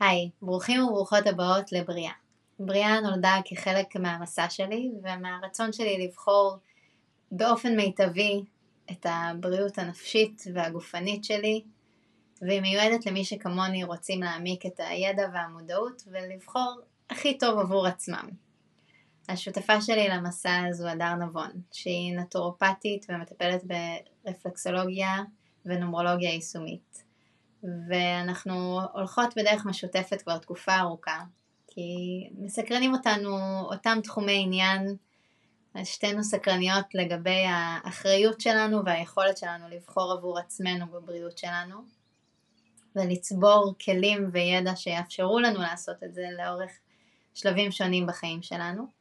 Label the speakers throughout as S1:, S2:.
S1: היי, ברוכים וברוכות הבאות לבריאה. בריאה נולדה כחלק מהמסע שלי ומהרצון שלי לבחור באופן מיטבי את הבריאות הנפשית והגופנית שלי והיא מיועדת למי שכמוני רוצים להעמיק את הידע והמודעות ולבחור הכי טוב עבור עצמם. השותפה שלי למסע הזו הדר נבון, שהיא נטורופטית ומטפלת ברפלקסולוגיה ונומרולוגיה יישומית. ואנחנו הולכות בדרך משותפת כבר תקופה ארוכה, כי מסקרנים אותנו אותם תחומי עניין, שתינו סקרניות לגבי האחריות שלנו והיכולת שלנו לבחור עבור עצמנו בבריאות שלנו, ולצבור כלים וידע שיאפשרו לנו לעשות את זה לאורך שלבים שונים בחיים שלנו.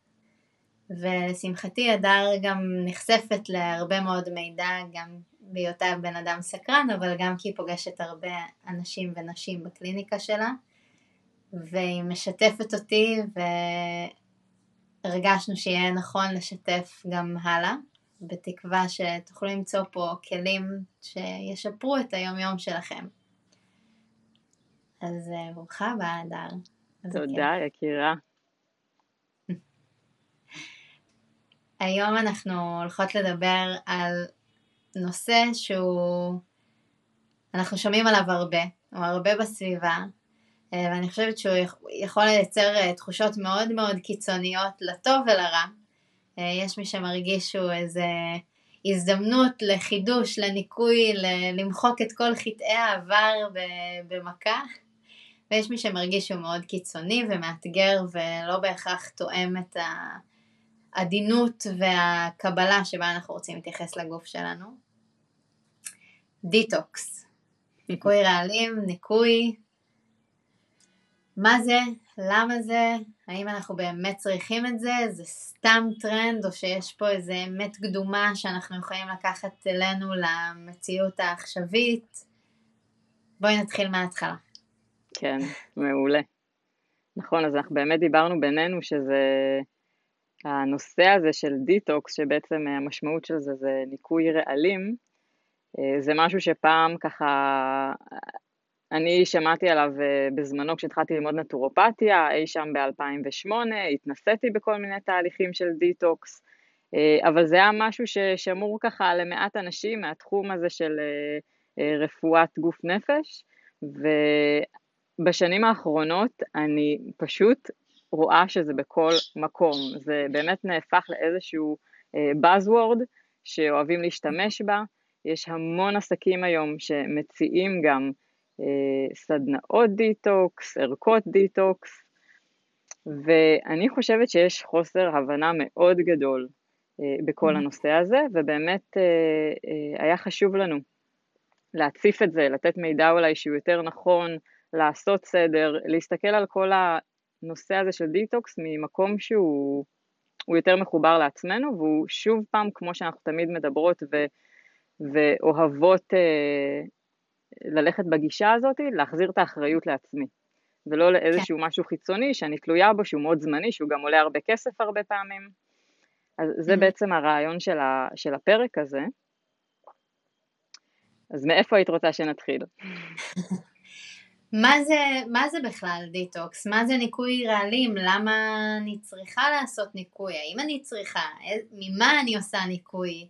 S1: ולשמחתי הדר גם נחשפת להרבה מאוד מידע, גם בהיותה בן אדם סקרן, אבל גם כי היא פוגשת הרבה אנשים ונשים בקליניקה שלה, והיא משתפת אותי והרגשנו שיהיה נכון לשתף גם הלאה, בתקווה שתוכלו למצוא פה כלים שישפרו את היום יום שלכם. אז אה, ברוכה הבאה, הדר.
S2: תודה, יקירה.
S1: היום אנחנו הולכות לדבר על נושא שהוא, אנחנו שומעים עליו הרבה, הוא הרבה בסביבה, אה, ואני חושבת שהוא יכול לייצר אה, תחושות מאוד מאוד קיצוניות לטוב ולרע. יש מי שמרגיש שהוא איזה הזדמנות לחידוש, לניקוי, למחוק את כל חטאי העבר במכה. ויש מי שמרגיש שהוא מאוד קיצוני ומאתגר ולא בהכרח תואם את העדינות והקבלה שבה אנחנו רוצים להתייחס לגוף שלנו. דיטוקס, ניקוי רעלים, ניקוי, מה זה, למה זה, האם אנחנו באמת צריכים את זה, זה סתם טרנד או שיש פה איזה אמת קדומה שאנחנו יכולים לקחת אלינו למציאות העכשווית. בואי נתחיל מההתחלה.
S2: כן, מעולה. נכון, אז אנחנו באמת דיברנו בינינו שזה הנושא הזה של דיטוקס, שבעצם המשמעות של זה זה ניקוי רעלים, אה, זה משהו שפעם ככה, אני שמעתי עליו אה, בזמנו כשהתחלתי ללמוד נטורופתיה, אי שם ב-2008, התנסיתי בכל מיני תהליכים של דיטוקס, אה, אבל זה היה משהו ששמור ככה למעט אנשים מהתחום הזה של רפואת גוף נפש, בשנים האחרונות אני פשוט רואה שזה בכל מקום, זה באמת נהפך לאיזשהו אה, Buzzword שאוהבים להשתמש בה, יש המון עסקים היום שמציעים גם אה, סדנאות דיטוקס, ערכות דיטוקס, ואני חושבת שיש חוסר הבנה מאוד גדול אה, בכל mm. הנושא הזה, ובאמת היה חשוב לנו להציף את זה, לתת מידע אולי שהוא יותר נכון, לעשות סדר, להסתכל על כל הנושא הזה של דיטוקס ממקום שהוא יותר מחובר לעצמנו, והוא שוב פעם, כמו שאנחנו תמיד מדברות ו, ואוהבות אה, ללכת בגישה הזאת, להחזיר את האחריות לעצמי, ולא לאיזשהו כן. משהו חיצוני שאני תלויה בו, שהוא מאוד זמני, שהוא גם עולה הרבה כסף הרבה פעמים. אז זה mm-hmm. בעצם הרעיון של, ה, של הפרק הזה. אז מאיפה היית רוצה שנתחיל?
S1: מה זה, מה זה בכלל דיטוקס? מה זה ניקוי רעלים? למה אני צריכה לעשות ניקוי? האם אני צריכה? ממה אני עושה ניקוי?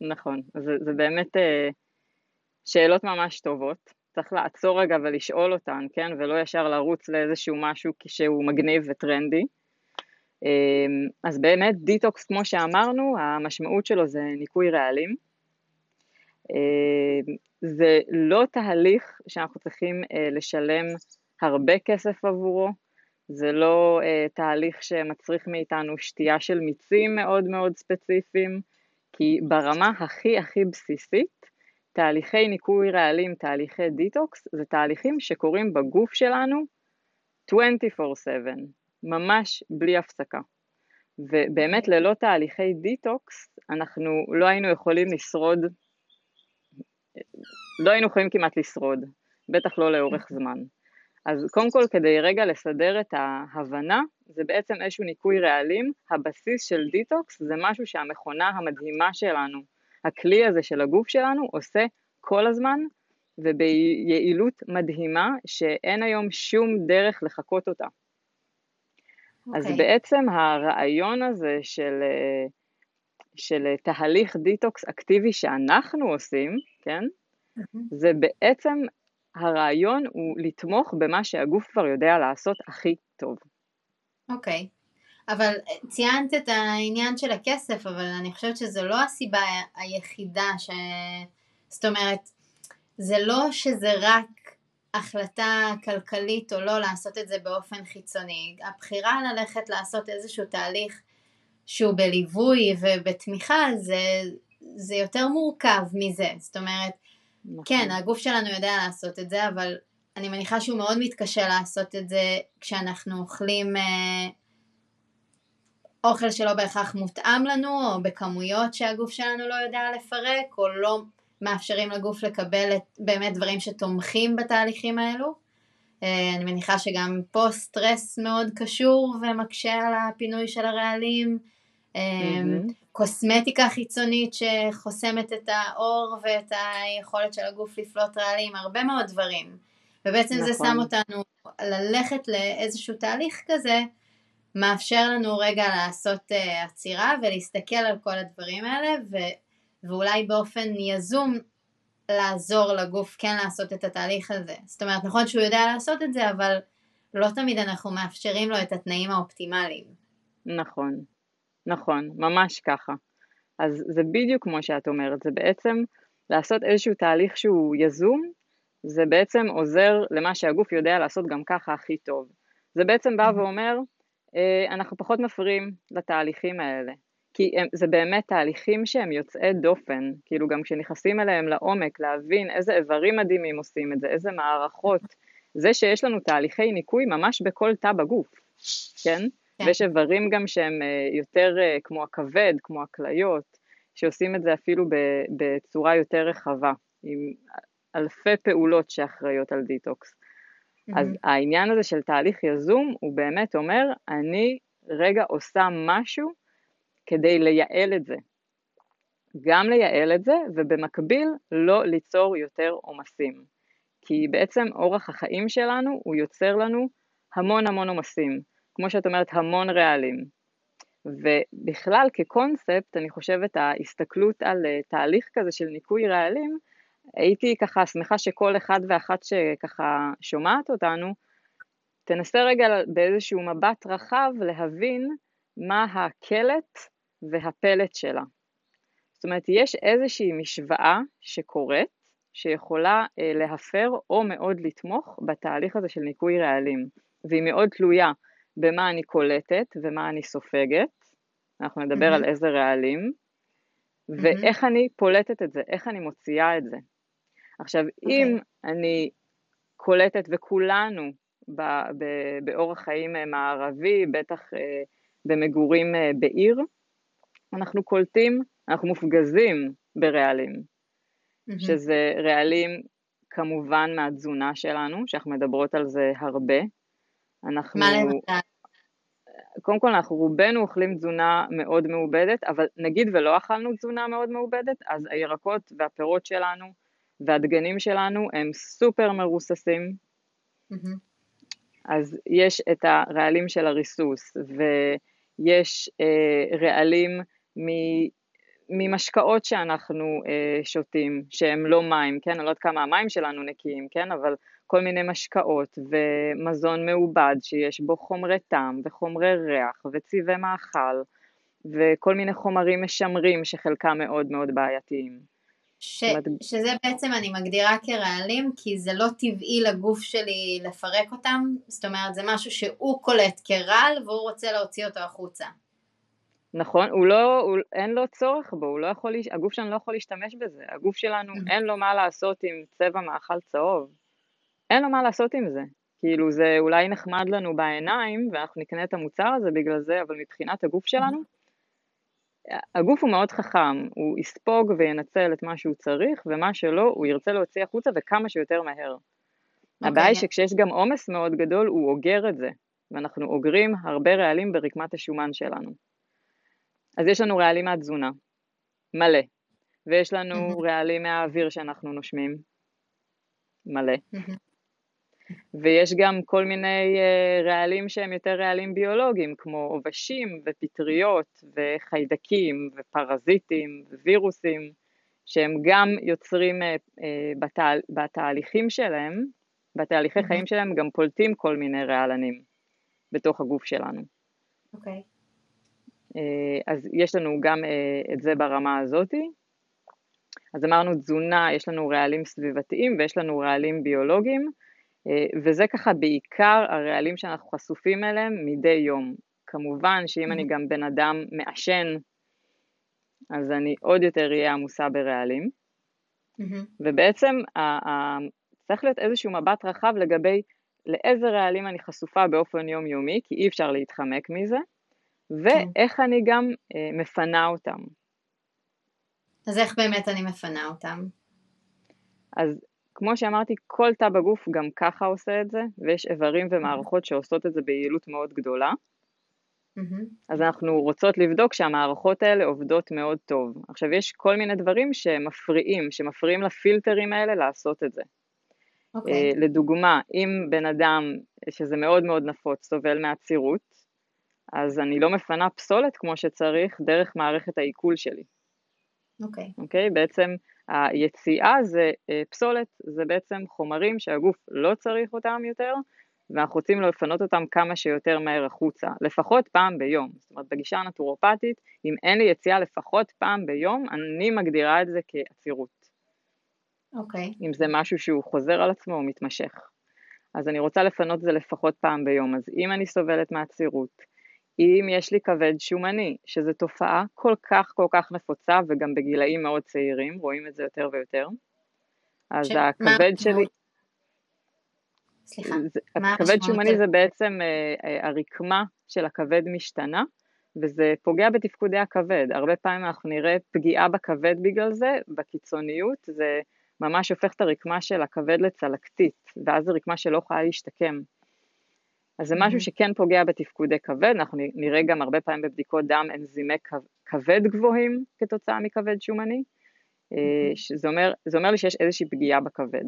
S2: נכון, זה, זה באמת אה, שאלות ממש טובות. צריך לעצור רגע ולשאול אותן, כן? ולא ישר לרוץ לאיזשהו משהו שהוא מגניב וטרנדי. אה, אז באמת דיטוקס, כמו שאמרנו, המשמעות שלו זה ניקוי רעלים. אה, זה לא תהליך שאנחנו צריכים אה, לשלם הרבה כסף עבורו, זה לא אה, תהליך שמצריך מאיתנו שתייה של מיצים מאוד מאוד ספציפיים, כי ברמה הכי הכי בסיסית, תהליכי ניקוי רעלים, תהליכי דיטוקס, זה תהליכים שקורים בגוף שלנו 24/7, ממש בלי הפסקה. ובאמת ללא תהליכי דיטוקס אנחנו לא היינו יכולים לשרוד לא היינו יכולים כמעט לשרוד, בטח לא לאורך זמן. אז קודם כל כדי רגע לסדר את ההבנה, זה בעצם איזשהו ניקוי רעלים, הבסיס של דיטוקס זה משהו שהמכונה המדהימה שלנו, הכלי הזה של הגוף שלנו עושה כל הזמן וביעילות מדהימה שאין היום שום דרך לחקות אותה. אוקיי. אז אוקיי. בעצם הרעיון הזה של, של תהליך דיטוקס אקטיבי שאנחנו עושים, כן? Mm-hmm. זה בעצם, הרעיון הוא לתמוך במה שהגוף כבר יודע לעשות הכי טוב.
S1: אוקיי. אוקיי. אבל ציינת את העניין של הכסף, אבל אני חושבת שזו לא הסיבה היחידה ש... זאת אומרת, זה לא שזה רק החלטה כלכלית או לא לעשות את זה באופן חיצוני. הבחירה ללכת לעשות איזשהו תהליך שהוא בליווי ובתמיכה זה, זה יותר מורכב מזה. זאת אומרת, נכון. כן, הגוף שלנו יודע לעשות את זה, אבל אני מניחה שהוא מאוד מתקשה לעשות את זה כשאנחנו אוכלים אה, אוכל שלא בהכרח מותאם לנו, או בכמויות שהגוף שלנו לא יודע לפרק, או לא מאפשרים לגוף לקבל את, באמת דברים שתומכים בתהליכים האלו. אה, אני מניחה שגם פה סטרס מאוד קשור ומקשה על הפינוי של הרעלים. Mm-hmm. קוסמטיקה חיצונית שחוסמת את האור ואת היכולת של הגוף לפלוט רעלים, הרבה מאוד דברים. ובעצם נכון. זה שם אותנו ללכת לאיזשהו תהליך כזה, מאפשר לנו רגע לעשות uh, עצירה ולהסתכל על כל הדברים האלה, ו- ואולי באופן יזום לעזור לגוף כן לעשות את התהליך הזה. זאת אומרת, נכון שהוא יודע לעשות את זה, אבל לא תמיד אנחנו מאפשרים לו את התנאים האופטימליים.
S2: נכון, נכון, ממש ככה. אז זה בדיוק כמו שאת אומרת, זה בעצם לעשות איזשהו תהליך שהוא יזום, זה בעצם עוזר למה שהגוף יודע לעשות גם ככה הכי טוב. זה בעצם בא ואומר, אה, אנחנו פחות מפריעים לתהליכים האלה. כי הם, זה באמת תהליכים שהם יוצאי דופן, כאילו גם כשנכנסים אליהם לעומק, להבין איזה איברים מדהימים עושים את זה, איזה מערכות, זה שיש לנו תהליכי ניקוי ממש בכל תא בגוף, כן? כן. ויש איברים גם שהם אה, יותר אה, כמו הכבד, כמו הכליות, שעושים את זה אפילו בצורה יותר רחבה, עם אלפי פעולות שאחראיות על דיטוקס. Mm-hmm. אז העניין הזה של תהליך יזום, הוא באמת אומר, אני רגע עושה משהו כדי לייעל את זה. גם לייעל את זה, ובמקביל לא ליצור יותר עומסים. כי בעצם אורח החיים שלנו, הוא יוצר לנו המון המון עומסים. כמו שאת אומרת, המון רעלים. ובכלל, כקונספט, אני חושבת, ההסתכלות על אה, תהליך כזה של ניקוי רעלים, הייתי ככה שמחה שכל אחד ואחת שככה שומעת אותנו, תנסה רגע באיזשהו מבט רחב להבין מה הקלט והפלט שלה. זאת אומרת, יש איזושהי משוואה שקורית, שיכולה אה, להפר או מאוד לתמוך בתהליך הזה של ניקוי רעלים, והיא מאוד תלויה במה אני קולטת ומה אני סופגת, אנחנו נדבר mm-hmm. על איזה רעלים, ואיך mm-hmm. אני פולטת את זה, איך אני מוציאה את זה. עכשיו, okay. אוקיי. אם אני קולטת, וכולנו ב, ב, באורח חיים אה, מערבי, בטח אה, במגורים אה, בעיר, אנחנו קולטים, אנחנו מופגזים ברעלים, mm-hmm. שזה רעלים כמובן מהתזונה שלנו, שאנחנו מדברות על זה הרבה. אנחנו... מה למשל? קודם כל אנחנו רובנו אוכלים תזונה מאוד מעובדת, אבל נגיד ולא אכלנו תזונה מאוד מעובדת, אז הירקות והפירות שלנו והדגנים שלנו הם סופר מרוססים. Mm-hmm. אז יש את הרעלים של הריסוס, ויש אה, רעלים ממשקאות שאנחנו אה, שותים, שהם לא מים, כן? אני לא יודעת כמה המים שלנו נקיים, כן? אבל כל מיני משקאות ומזון מעובד שיש בו חומרי טעם וחומרי ריח וצבעי מאכל וכל מיני חומרים משמרים שחלקם מאוד מאוד בעייתיים.
S1: ש, שזה בעצם אני מגדירה כרעלים כי זה לא טבעי לגוף שלי לפרק אותם, זאת אומרת זה משהו שהוא קולט כרעל והוא רוצה להוציא אותו החוצה.
S2: נכון, הוא לא, הוא, אין לו צורך בו, הוא לא יכול, הגוף שלנו לא יכול להשתמש בזה, הגוף שלנו mm-hmm. אין לו מה לעשות עם צבע מאכל צהוב, אין לו מה לעשות עם זה, כאילו זה אולי נחמד לנו בעיניים ואנחנו נקנה את המוצר הזה בגלל זה, אבל מבחינת הגוף שלנו, mm-hmm. הגוף הוא מאוד חכם, הוא יספוג וינצל את מה שהוא צריך, ומה שלא הוא ירצה להוציא החוצה וכמה שיותר מהר. Okay. הבעיה היא שכשיש גם עומס מאוד גדול, הוא אוגר את זה, ואנחנו אוגרים הרבה רעלים ברקמת השומן שלנו. אז יש לנו רעלים מהתזונה, מלא. ויש לנו רעלים מהאוויר שאנחנו נושמים, מלא. ויש גם כל מיני uh, רעלים שהם יותר רעלים ביולוגיים, כמו עובשים ופטריות וחיידקים ופרזיטים ווירוסים, שהם גם יוצרים uh, uh, בה, בתהליכים שלהם, בתהליכי. חיים שלהם גם פולטים כל מיני רעלנים בתוך הגוף שלנו.
S1: אוקיי. Okay.
S2: אז יש לנו גם את זה ברמה הזאתי. אז אמרנו תזונה, יש לנו רעלים סביבתיים ויש לנו רעלים ביולוגיים. אה, וזה ככה בעיקר הרעלים שאנחנו חשופים אליהם מדי יום. כמובן שאם אני גם בן אדם מעשן, אז אני עוד יותר אהיה עמוסה ברעלים. ובעצם צריך להיות איזשהו מבט רחב לגבי לאיזה רעלים אני חשופה באופן יומיומי, כי אי אפשר להתחמק מזה, ואיך אני גם אה, מפנה אותם.
S1: אז איך באמת אני מפנה אותם?
S2: אז כמו שאמרתי, כל תא בגוף גם ככה עושה את זה, ויש איברים ומערכות שעושות את זה ביעילות מאוד גדולה. Mm-hmm. אז אנחנו רוצות לבדוק שהמערכות האלה עובדות מאוד טוב. עכשיו, יש כל מיני דברים שמפריעים, שמפריעים לפילטרים האלה לעשות את זה. Okay. אוקיי. Uh, לדוגמה, אם בן אדם, שזה מאוד מאוד נפוץ, סובל מעצירות, אז אני לא מפנה פסולת כמו שצריך דרך מערכת העיכול שלי.
S1: אוקיי. Okay.
S2: אוקיי? Okay? בעצם היציאה זה אה, פסולת, זה בעצם חומרים שהגוף לא צריך אותם יותר, ואנחנו רוצים לפנות אותם כמה שיותר מהר החוצה, לפחות פעם ביום. זאת אומרת, בגישה הנטורופטית, אם אין לי יציאה לפחות פעם ביום, אני מגדירה את זה כעצירות.
S1: אוקיי. Okay.
S2: אם זה משהו שהוא חוזר על עצמו או מתמשך. אז אני רוצה לפנות זה לפחות פעם ביום. אז אם אני סובלת מעצירות, אם יש לי כבד שומני, שזו תופעה כל כך כל כך נפוצה וגם בגילאים מאוד צעירים, רואים את זה יותר ויותר. אז ש... הכבד מה... שלי...
S1: סליחה, זה, מה
S2: הכבד שומני זה בעצם אה, אה, הרקמה של הכבד משתנה, וזה פוגע בתפקודי הכבד. הרבה פעמים אנחנו נראה פגיעה בכבד בגלל זה, בקיצוניות, זה ממש הופך את הרקמה של הכבד לצלקתית, ואז זו רקמה שלא יכולה להשתקם. אז זה משהו שכן פוגע בתפקודי כבד, אנחנו נראה גם הרבה פעמים בבדיקות דם אנזימי כבד גבוהים כתוצאה מכבד שומני, אה, שזה אומר, זה אומר לי שיש איזושהי פגיעה בכבד.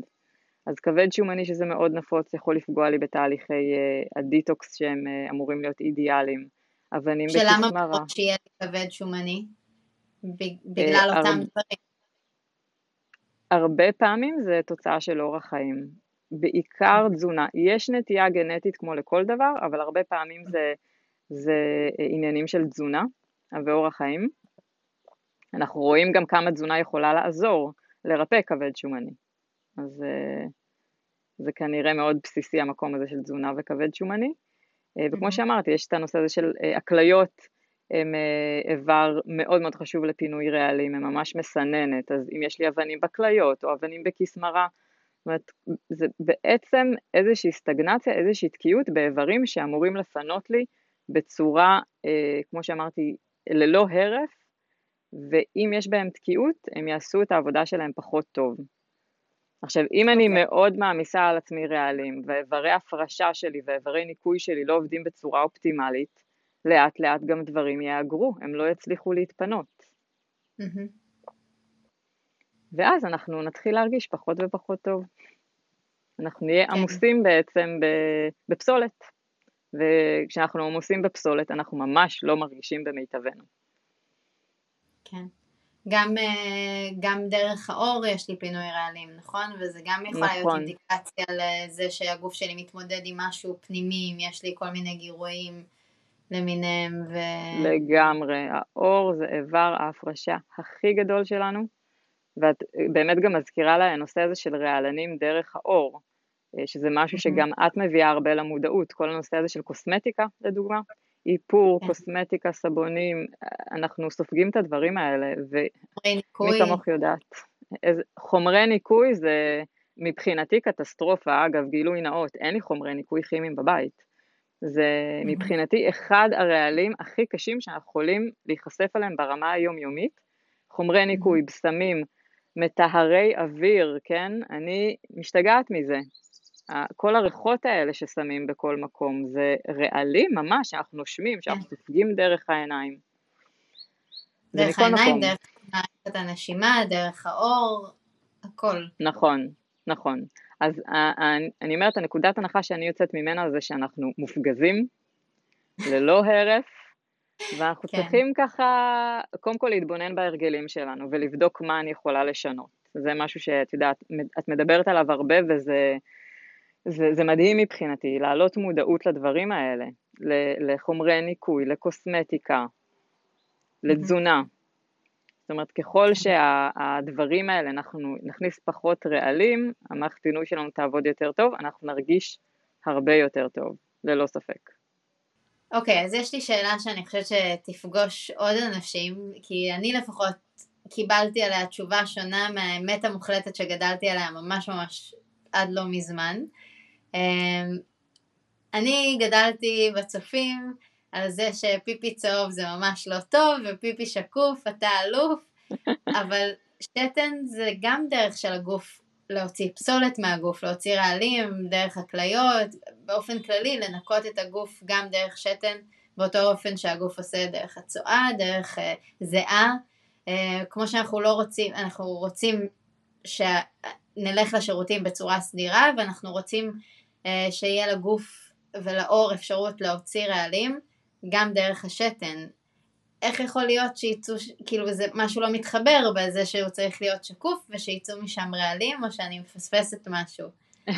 S2: אז כבד שומני שזה מאוד נפוץ יכול לפגוע לי בתהליכי אה, הדיטוקס שהם אה, אמורים להיות אידיאליים. אבנים
S1: בכיס מרה. שלמה פחות שיהיה כבד שומני? בגלל אותם דברים.
S2: הרבה פעמים זה תוצאה של אורח חיים. בעיקר תזונה. יש נטייה גנטית כמו לכל דבר, אבל הרבה פעמים זה, זה עניינים של תזונה ואורח חיים. אנחנו רואים גם כמה תזונה יכולה לעזור לרפא כבד שומני. אז אה, זה כנראה מאוד בסיסי המקום הזה של תזונה וכבד שומני. אה, וכמו שאמרתי, יש את הנושא הזה של הכליות, אה, הם איבר מאוד מאוד חשוב לפינוי רעלים, הם ממש מסננת, אז אם יש לי אבנים בכליות או אבנים בכיס מרה, אומרת, זה בעצם איזושהי סטגנציה, איזושהי תקיעות באיברים שאמורים לפנות לי בצורה, אה, כמו שאמרתי, ללא הרף, ואם יש בהם תקיעות, הם יעשו את העבודה שלהם פחות טוב. עכשיו, אם אני אוקיי. מאוד מעמיסה על עצמי רעלים, ואיברי הפרשה שלי ואיברי ניקוי שלי לא עובדים בצורה אופטימלית, לאט לאט גם דברים יהגרו, הם לא יצליחו להתפנות. Mm-hmm. ואז אנחנו נתחיל להרגיש פחות ופחות טוב. אנחנו נהיה כן. עמוסים בעצם בפסולת, וכשאנחנו עמוסים בפסולת אנחנו ממש לא מרגישים במיטבנו.
S1: כן. גם, אה, גם דרך האור יש לי פינוי רעלים, נכון? וזה גם יכול נכון. להיות אינדיקציה לזה שהגוף שלי מתמודד עם משהו פנימי, אם יש לי כל מיני גירויים למיניהם. ו...
S2: לגמרי, האור זה איבר ההפרשה הכי גדול שלנו, ואת אה, באמת גם מזכירה לה הנושא הזה של רעלנים דרך האור, אה, שזה משהו שגם את מביאה הרבה למודעות, כל הנושא הזה של קוסמטיקה לדוגמה, איפור, כן. קוסמטיקה, סבונים, אנחנו סופגים את הדברים האלה, ומי כמוך יודעת. חומרי ניקוי זה מבחינתי קטסטרופה, אגב גילוי נאות, אין לי חומרי ניקוי כימיים בבית. זה מבחינתי אחד הרעלים הכי קשים שאנחנו יכולים להיחשף אליהם ברמה היומיומית. חומרי ניקוי, בשמים, מטהרי אוויר, כן? אני משתגעת מזה. כל הריחות האלה ששמים בכל מקום, זה רעלים ממש, שאנחנו נושמים, שאנחנו כן. סופגים דרך העיניים.
S1: דרך העיניים, דרך מערכת הנשימה, דרך האור, הכל.
S2: נכון, נכון. אז אני אומרת, הנקודת הנחה שאני יוצאת ממנה זה שאנחנו מופגזים, ללא הרף, ואנחנו כן. צריכים ככה, קודם כל להתבונן בהרגלים שלנו ולבדוק מה אני יכולה לשנות. זה משהו שאת יודעת, את מדברת עליו הרבה וזה זה, זה מדהים מבחינתי, להעלות מודעות לדברים האלה, לחומרי ניקוי, לקוסמטיקה, לתזונה. זאת אומרת, ככל שהדברים האלה, אנחנו נכניס פחות רעלים, המערכת פינוי שלנו תעבוד יותר טוב, אנחנו נרגיש הרבה יותר טוב, ללא ספק.
S1: אוקיי, okay, אז יש לי שאלה שאני חושבת שתפגוש עוד אנשים, כי אני לפחות קיבלתי עליה תשובה שונה מהאמת המוחלטת שגדלתי עליה ממש ממש עד לא מזמן. אמ, אני גדלתי בצופים על זה שפיפי צהוב זה ממש לא טוב ופיפי שקוף אתה אלוף, אבל שתן זה גם דרך של הגוף להוציא פסולת מהגוף, להוציא רעלים דרך הכליות, באופן כללי לנקות את הגוף גם דרך שתן באותו אופן שהגוף עושה דרך הצואה, דרך uh, זיעה, uh, כמו שאנחנו לא רוצים, אנחנו רוצים שנלך לשירותים בצורה סדירה ואנחנו רוצים uh, שיהיה לגוף ולאור אפשרות להוציא רעלים גם דרך השתן. איך יכול להיות שיצאו, כאילו זה משהו לא מתחבר בזה שהוא צריך להיות שקוף ושיצאו משם רעלים או שאני מפספסת משהו?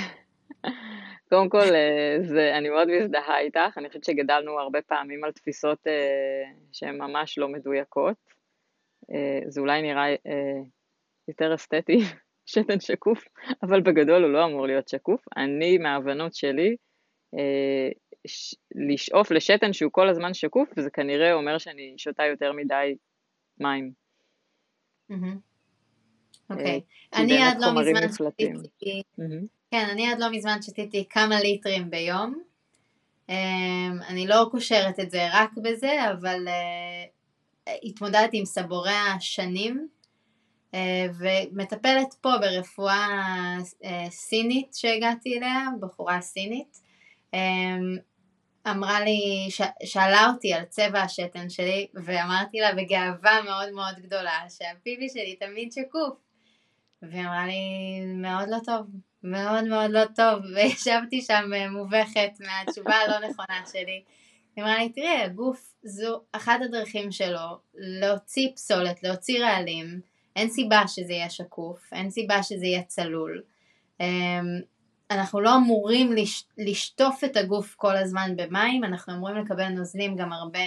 S2: קודם כל, אה, זה, אני מאוד מזדהה איתך, אני חושבת שגדלנו הרבה פעמים על תפיסות אה, שהן ממש לא מדויקות. אה, זה אולי נראה אה, יותר אסתטי, שתן שקוף, אבל בגדול הוא לא אמור להיות שקוף. אני, מההבנות שלי, אה, ש- לשאוף לשתן שהוא כל הזמן שקוף, וזה כנראה אומר שאני שותה יותר מדי מים.
S1: אוקיי. אני עד לא מזמן שתיתי, כן, אני עד לא מזמן שתיתי כמה ליטרים ביום. אמ, אני לא קושרת את זה רק בזה, אבל אה, התמודדתי עם סבורי השנים, אה, ומטפלת פה ברפואה אה, סינית שהגעתי אליה, בחורה סינית. אמ, אמרה לי, ש, שאלה אותי על צבע השתן שלי, ואמרתי לה בגאווה מאוד מאוד גדולה שהפיבי שלי תמיד שקוף. והיא אמרה לי, מאוד לא טוב, מאוד מאוד לא טוב, וישבתי שם מובכת מהתשובה הלא נכונה שלי. היא אמרה לי, תראי, הגוף זו אחת הדרכים שלו להוציא פסולת, להוציא רעלים, אין סיבה שזה יהיה שקוף, אין סיבה שזה יהיה צלול. אנחנו לא אמורים לש, לשטוף את הגוף כל הזמן במים, אנחנו אמורים לקבל נוזלים גם הרבה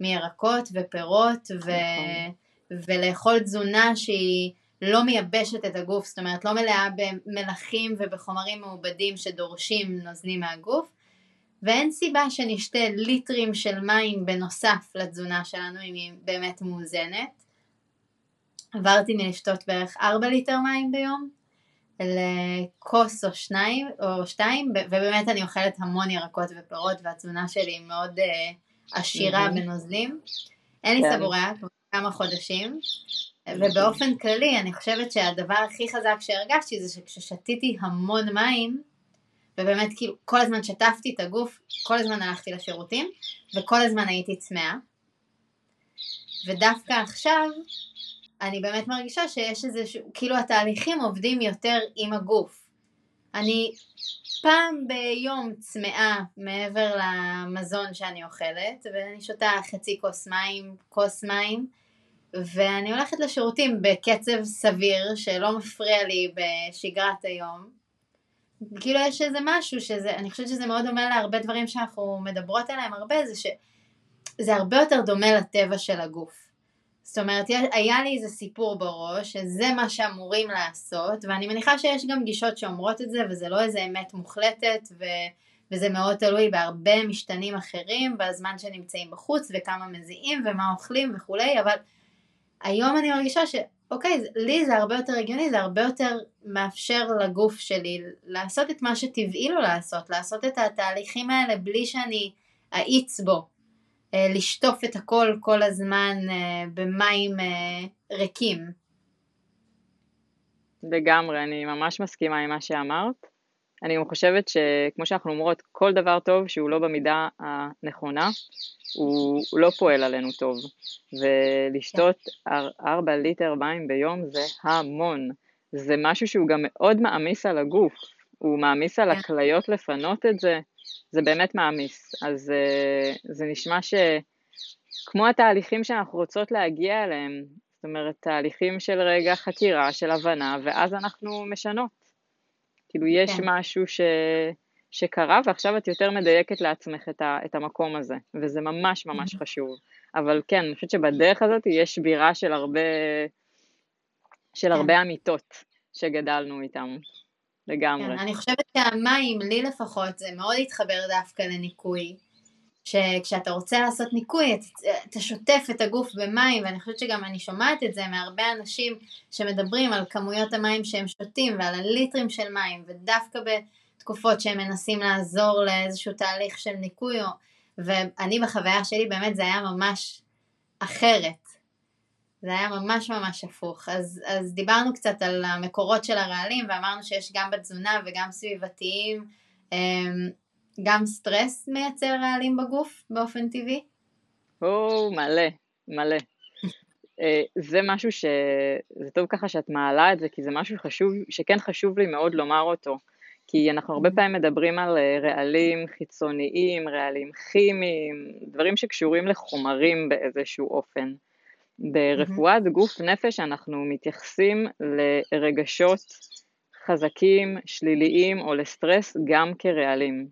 S1: מירקות ופירות ו, נכון. ולאכול תזונה שהיא לא מייבשת את הגוף, זאת אומרת לא מלאה במלחים ובחומרים מעובדים שדורשים נוזלים מהגוף ואין סיבה שנשתה ליטרים של מים בנוסף לתזונה שלנו אם היא באמת מאוזנת. עברתי מלשתות בערך 4 ליטר מים ביום לכוס או שניים, או שתיים, ובאמת אני אוכלת המון ירקות ופירות והתזונה שלי מאוד uh, עשירה בנוזלים. אין לי כן. סבוריה כבר כמה חודשים, ובאופן כללי אני חושבת שהדבר הכי חזק שהרגשתי זה שכששתיתי המון מים, ובאמת כאילו כל הזמן שטפתי את הגוף, כל הזמן הלכתי לשירותים, וכל הזמן הייתי צמאה. ודווקא עכשיו אני באמת מרגישה שיש איזה, כאילו התהליכים עובדים יותר עם הגוף. אני פעם ביום צמאה מעבר למזון שאני אוכלת, ואני שותה חצי כוס מים, כוס מים, ואני הולכת לשירותים בקצב סביר שלא מפריע לי בשגרת היום. כאילו יש איזה משהו שזה, אני חושבת שזה מאוד דומה להרבה דברים שאנחנו מדברות עליהם הרבה, זה שזה הרבה יותר דומה לטבע של הגוף. זאת אומרת, היה לי איזה סיפור בראש, שזה מה שאמורים לעשות, ואני מניחה שיש גם גישות שאומרות את זה, וזה לא איזה אמת מוחלטת, ו... וזה מאוד תלוי בהרבה משתנים אחרים, בזמן שנמצאים בחוץ, וכמה מזיעים, ומה אוכלים וכולי, אבל היום אני מרגישה ש... אוקיי, לי זה הרבה יותר הגיוני, זה הרבה יותר מאפשר לגוף שלי לעשות את מה שטבעי לו לעשות, לעשות את התהליכים האלה בלי שאני אאיץ בו, לשטוף את הכל כל הזמן אה, במים אה, ריקים.
S2: לגמרי, אני ממש מסכימה עם מה שאמרת. אני גם חושבת שכמו שאנחנו אומרות, כל דבר טוב שהוא לא במידה הנכונה, הוא, הוא לא פועל עלינו טוב. ולשתות ארבע ליטר מים ביום זה המון. זה משהו שהוא גם מאוד מעמיס על הגוף. הוא מעמיס על כן. הכליות לפנות את זה, זה באמת מעמיס. אז אה, זה נשמע שכמו התהליכים שאנחנו רוצות להגיע אליהם, זאת אומרת, תהליכים של רגע חקירה, של הבנה, ואז אנחנו משנות. כאילו, יש כן. משהו ש... שקרה, ועכשיו את יותר מדייקת לעצמך את, ה... את המקום הזה, וזה ממש ממש חשוב. אבל כן, אני חושבת שבדרך הזאת יש שבירה של הרבה, של כן. הרבה אמיתות שגדלנו איתם. לגמרי.
S1: כן, אני חושבת שהמים, לי לפחות, זה מאוד התחבר דווקא לניקוי. שכשאתה רוצה לעשות ניקוי, אתה שוטף את הגוף במים, ואני חושבת שגם אני שומעת את זה מהרבה אנשים שמדברים על כמויות המים שהם שותים ועל הליטרים של מים, ודווקא בתקופות שהם מנסים לעזור לאיזשהו תהליך של ניקוי, ואני בחוויה שלי באמת זה היה ממש אחרת. זה היה ממש ממש הפוך. אז, אז דיברנו קצת על המקורות של הרעלים ואמרנו שיש גם בתזונה וגם סביבתיים. אמ, גם סטרס מייצר רעלים בגוף באופן טבעי?
S2: או, מלא, מלא. אה, זה משהו ש... זה טוב ככה שאת מעלה את זה, כי זה משהו חשוב, שכן חשוב לי מאוד לומר אותו. כי אנחנו הרבה mm-hmm. פעמים מדברים על אה, רעלים חיצוניים, רעלים כימיים, דברים שקשורים לחומרים באיזשהו אופן. ברפואת mm-hmm. גוף נפש אנחנו מתייחסים לרגשות חזקים, שליליים או לסטרס גם כרעלים.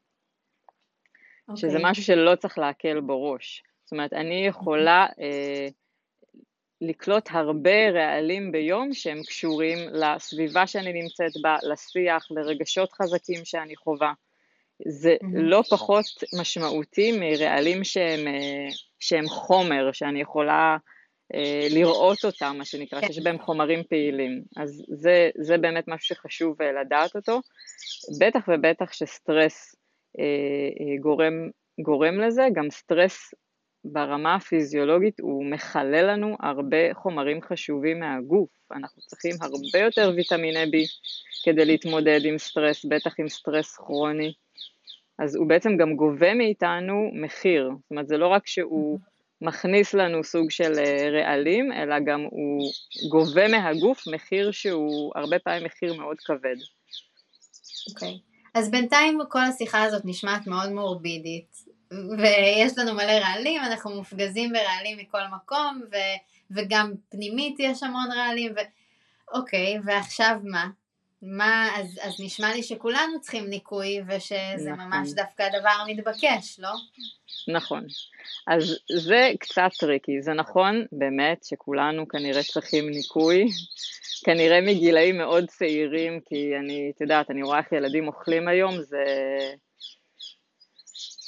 S2: Okay. שזה אוקיי. משהו שלא צריך להקל בו ראש. זאת אומרת, אני יכולה אה, לקלוט הרבה רעלים ביום שהם קשורים לסביבה שאני נמצאת בה, לשיח, לרגשות חזקים שאני חווה. זה mm-hmm. לא פחות משמעותי מרעלים שהם, אה, שהם חומר, שאני יכולה לראות אותם, מה שנקרא, כן. שיש בהם חומרים פעילים. אז זה, זה באמת משהו שחשוב אה, לדעת אותו. בטח ובטח שסטרס אה, אה, גורם, גורם לזה, גם סטרס ברמה הפיזיולוגית הוא מכלה לנו הרבה חומרים חשובים מהגוף, אנחנו צריכים הרבה יותר ויטמיני B כדי להתמודד עם סטרס, בטח עם סטרס כרוני, אז הוא בעצם גם גובה מאיתנו מחיר, זאת אומרת זה לא רק שהוא מכניס לנו סוג של אה, רעלים, אלא גם הוא גובה מהגוף מחיר שהוא הרבה פעמים מחיר מאוד כבד.
S1: אוקיי. Okay. אז בינתיים כל השיחה הזאת נשמעת מאוד מורבידית, ויש לנו מלא רעלים, אנחנו מופגזים ברעלים מכל מקום, ו, וגם פנימית יש המון רעלים, ו... אוקיי, ועכשיו מה? מה, אז, אז נשמע לי שכולנו צריכים ניקוי ושזה נכון. ממש דווקא הדבר המתבקש, לא?
S2: נכון. אז זה קצת טריקי, זה נכון באמת שכולנו כנראה צריכים ניקוי, כנראה מגילאים מאוד צעירים, כי אני, את יודעת, אני רואה איך ילדים אוכלים היום, זה...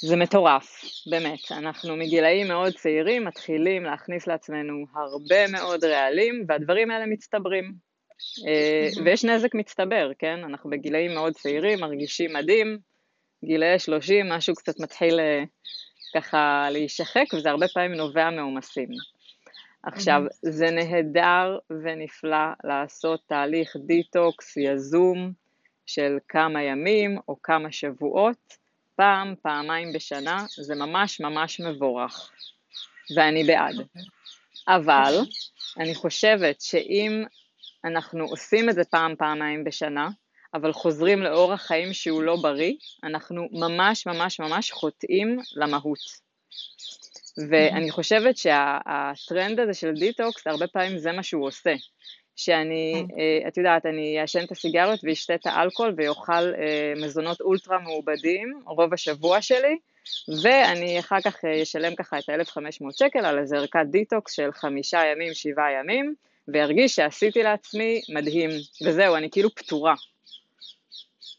S2: זה מטורף, באמת. אנחנו מגילאים מאוד צעירים מתחילים להכניס לעצמנו הרבה מאוד רעלים, והדברים האלה מצטברים. אה, ויש נזק מצטבר, כן? אנחנו בגילאים מאוד צעירים, מרגישים מדהים, גילאי 30, משהו קצת מתחיל אה, ככה להישחק, וזה הרבה פעמים נובע מעומסים. עכשיו, זה נהדר ונפלא לעשות תהליך דיטוקס יזום של כמה ימים או כמה שבועות, פעם, פעמיים בשנה, זה ממש ממש מבורך, ואני בעד. אבל אני חושבת שאם אנחנו עושים את זה פעם, פעמיים בשנה, אבל חוזרים לאורח חיים שהוא לא בריא, אנחנו ממש ממש ממש חוטאים למהות. ואני חושבת שהטרנד הזה של דיטוקס, הרבה פעמים זה מה שהוא עושה. שאני. אה, את יודעת, אני אעשן את הסיגריות ואשתה את האלכוהול ואוכל אה, מזונות אולטרה מעובדים רוב השבוע שלי, ואני אחר כך אה, אשלם ככה את ה-1500 שקל על איזה ערכת דיטוקס של חמישה ימים, שבעה ימים, וארגיש שעשיתי לעצמי מדהים, וזהו, אני כאילו פטורה.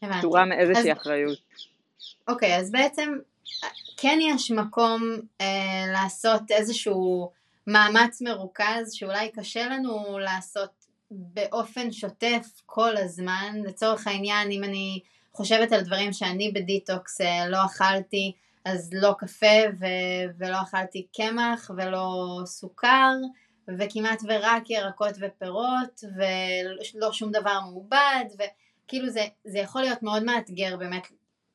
S2: הבנתי. פטורה מאיזושהי אז... אחריות.
S1: אוקיי, אז בעצם כן יש מקום אה, לעשות איזשהו מאמץ מרוכז שאולי קשה לנו לעשות באופן שוטף כל הזמן. לצורך העניין, אם אני חושבת על דברים שאני בדיטוקס אה, לא אכלתי, אז לא קפה ו- ולא אכלתי קמח ולא סוכר וכמעט ורק ירקות ופירות ולא שום דבר מעובד ו- כאילו זה, זה יכול להיות מאוד מאתגר באמת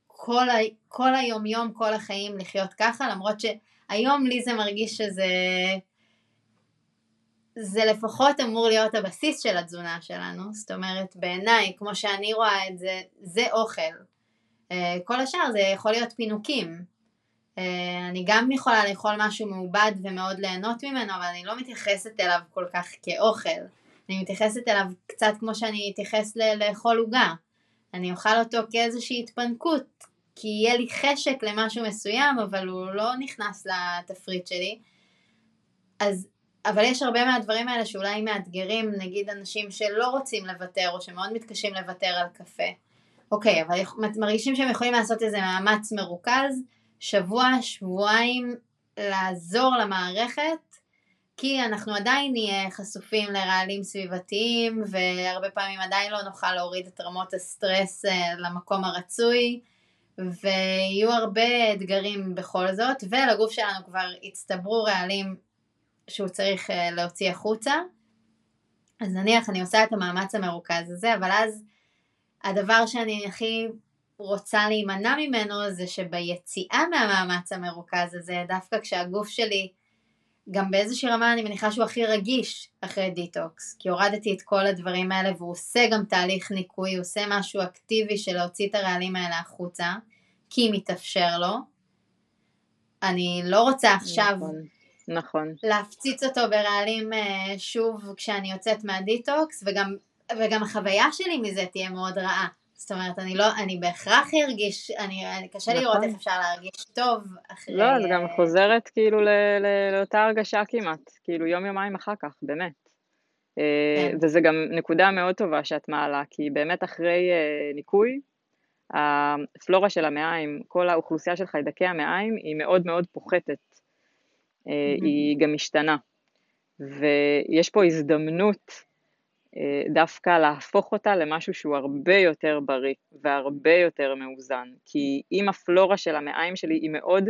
S1: כל, ה, כל היום יום, כל החיים לחיות ככה, למרות שהיום לי זה מרגיש שזה זה לפחות אמור להיות הבסיס של התזונה שלנו, זאת אומרת בעיניי, כמו שאני רואה את זה, זה אוכל. אה, כל השאר זה יכול להיות פינוקים. אה, אני גם יכולה לאכול משהו מעובד ומאוד ליהנות ממנו, אבל אני לא מתייחסת אליו כל כך כאוכל. אני מתייחסת אליו קצת כמו שאני אתייחס לאכול עוגה. אני אוכל אותו כאיזושהי התפנקות, כי יהיה לי חשק למשהו מסוים, אבל הוא לא נכנס לתפריט שלי. אז אבל יש הרבה מהדברים האלה שאולי מאתגרים, נגיד אנשים שלא רוצים לוותר או שמאוד מתקשים לוותר על קפה. אוקיי, אבל מרגישים שהם יכולים לעשות איזה מאמץ מרוכז, שבוע, שבועיים, לעזור למערכת, כי אנחנו עדיין נהיה חשופים לרעלים סביבתיים, והרבה פעמים עדיין לא נוכל להוריד את רמות הסטרס אה, למקום הרצוי, ויהיו הרבה אתגרים בכל זאת, ולגוף שלנו כבר הצטברו רעלים שהוא צריך אה, להוציא החוצה. אז נניח אני עושה את המאמץ המרוכז הזה, אבל אז הדבר שאני הכי רוצה להימנע ממנו זה שביציאה מהמאמץ המרוכז הזה, דווקא כשהגוף שלי, גם באיזושהי רמה אני מניחה שהוא הכי רגיש אחרי דיטוקס, כי הורדתי את כל הדברים האלה והוא עושה גם תהליך ניקוי, הוא עושה משהו אקטיבי של להוציא את הרעלים האלה החוצה, כי מתאפשר לו. אני לא רוצה עכשיו נכון.
S2: נכון.
S1: להפציץ אותו ברעלים אה, שוב כשאני יוצאת מהדיטוקס, וגם, וגם החוויה שלי מזה תהיה מאוד רעה. זאת אומרת, אני לא, אני בהכרח ארגיש, אני, אני קשה נכון. לראות איך אפשר להרגיש טוב אחרי...
S2: לא, את גם חוזרת כאילו ל, ל, לאותה הרגשה כמעט, כאילו יום יומיים אחר כך, באמת. אה, כן. וזה גם נקודה מאוד טובה שאת מעלה, כי באמת אחרי אה, ניקוי, הפלורה של המעיים, כל האוכלוסייה של חיידקי המעיים היא מאוד מאוד פוחתת. mm-hmm. היא גם משתנה. ויש פה הזדמנות אה, דווקא להפוך אותה למשהו שהוא הרבה יותר בריא והרבה יותר מאוזן. כי אם הפלורה של המעיים שלי היא מאוד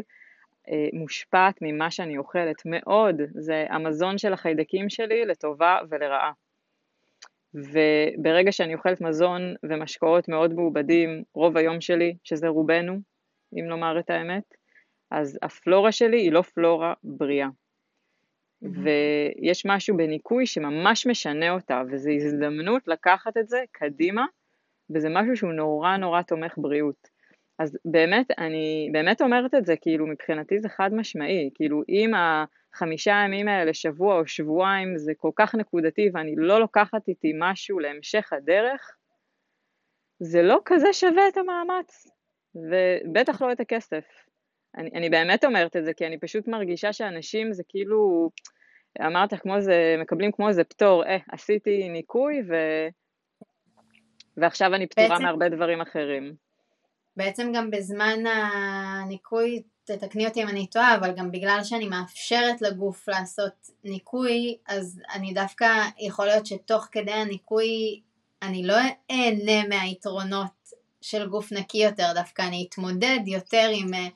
S2: אה, מושפעת ממה שאני אוכלת, מאוד, זה המזון של החיידקים שלי לטובה ולרעה. וברגע שאני אוכלת מזון ומשקאות מאוד מעובדים, רוב היום שלי, שזה רובנו, אם לומר את האמת, אז הפלורה שלי היא לא פלורה בריאה. ויש משהו בניקוי שממש משנה אותה, וזו הזדמנות לקחת את זה קדימה, וזה משהו שהוא נורא נורא תומך בריאות. אז באמת, אני באמת אומרת את זה, כאילו מבחינתי זה חד משמעי, כאילו אם החמישה ימים האלה, שבוע או שבועיים, זה כל כך נקודתי ואני לא לוקחת איתי משהו להמשך הדרך, זה לא כזה שווה את המאמץ, ובטח לא את הכסף. אני, אני באמת אומרת את זה, כי אני פשוט מרגישה שאנשים זה כאילו, אמרת כמו זה, מקבלים כמו איזה פטור, אה, עשיתי ניקוי ו... ועכשיו אני פטורה בעצם, מהרבה דברים אחרים.
S1: בעצם גם בזמן הניקוי, תתקני אותי אם אני טועה, אבל גם בגלל שאני מאפשרת לגוף לעשות ניקוי, אז אני דווקא, יכול להיות שתוך כדי הניקוי אני לא אהנה מהיתרונות של גוף נקי יותר, דווקא אני אתמודד יותר עם אה,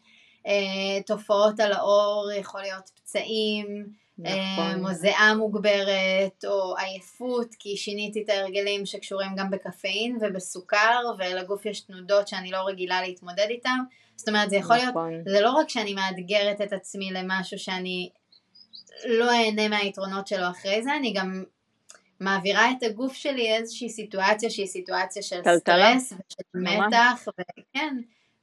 S1: תופעות על האור, יכול להיות פצעים, נכון. או זיעה מוגברת, או עייפות, כי שיניתי את ההרגלים שקשורים גם בקפאין ובסוכר, ולגוף יש תנודות שאני לא רגילה להתמודד איתן. זאת אומרת, זה יכול נכון. להיות, זה לא רק שאני מאתגרת את עצמי למשהו שאני לא אהנה מהיתרונות שלו אחרי זה, אני גם מעבירה את הגוף שלי איזושהי סיטואציה שהיא סיטואציה של טלטלה. סטרס ושל מתח, וכן.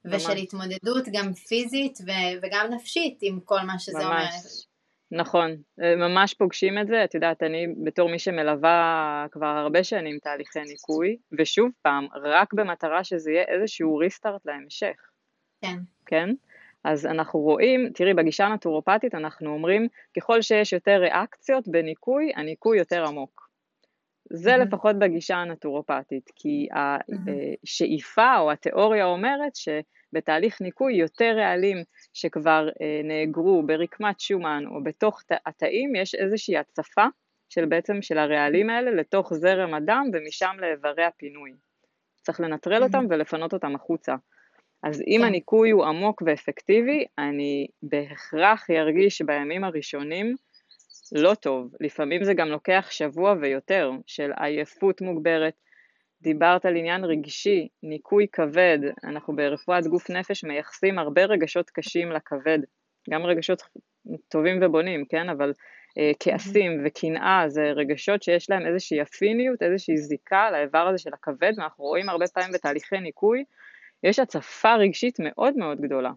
S1: ושל התמודדות גם פיזית ו- וגם נפשית עם כל מה שזה ממש. אומר.
S2: נכון, ממש פוגשים את זה, את יודעת, אני בתור מי שמלווה כבר הרבה שנים תהליכי ניקוי, ושוב פעם, רק במטרה שזה יהיה איזשהו ריסטארט להמשך.
S1: כן.
S2: כן? אז אנחנו רואים, תראי, בגישה הנטורופטית אנחנו אומרים, ככל שיש יותר ריאקציות בניקוי, הניקוי יותר עמוק. זה mm-hmm. לפחות בגישה הנטורופטית, כי השאיפה או התיאוריה אומרת שבתהליך ניקוי יותר רעלים שכבר אה, נאגרו ברקמת שומן או בתוך התאים, יש איזושהי הצפה של בעצם של הרעלים האלה לתוך זרם הדם ומשם לאיברי הפינוי. צריך לנטרל mm-hmm. אותם ולפנות אותם החוצה. אז אם כן. הניקוי הוא עמוק ואפקטיבי, אני בהכרח ארגיש בימים הראשונים לא טוב, לפעמים זה גם לוקח שבוע ויותר של עייפות מוגברת, דיברת על עניין רגשי, ניקוי כבד, אנחנו ברפואת גוף נפש מייחסים הרבה רגשות קשים לכבד, גם רגשות טובים ובונים, כן? אבל אה, כעסים וקנאה זה רגשות שיש להם איזושהי אפיניות, איזושהי זיקה לאיבר הזה של הכבד, ואנחנו רואים הרבה פעמים בתהליכי ניקוי, יש הצפה רגשית מאוד מאוד גדולה.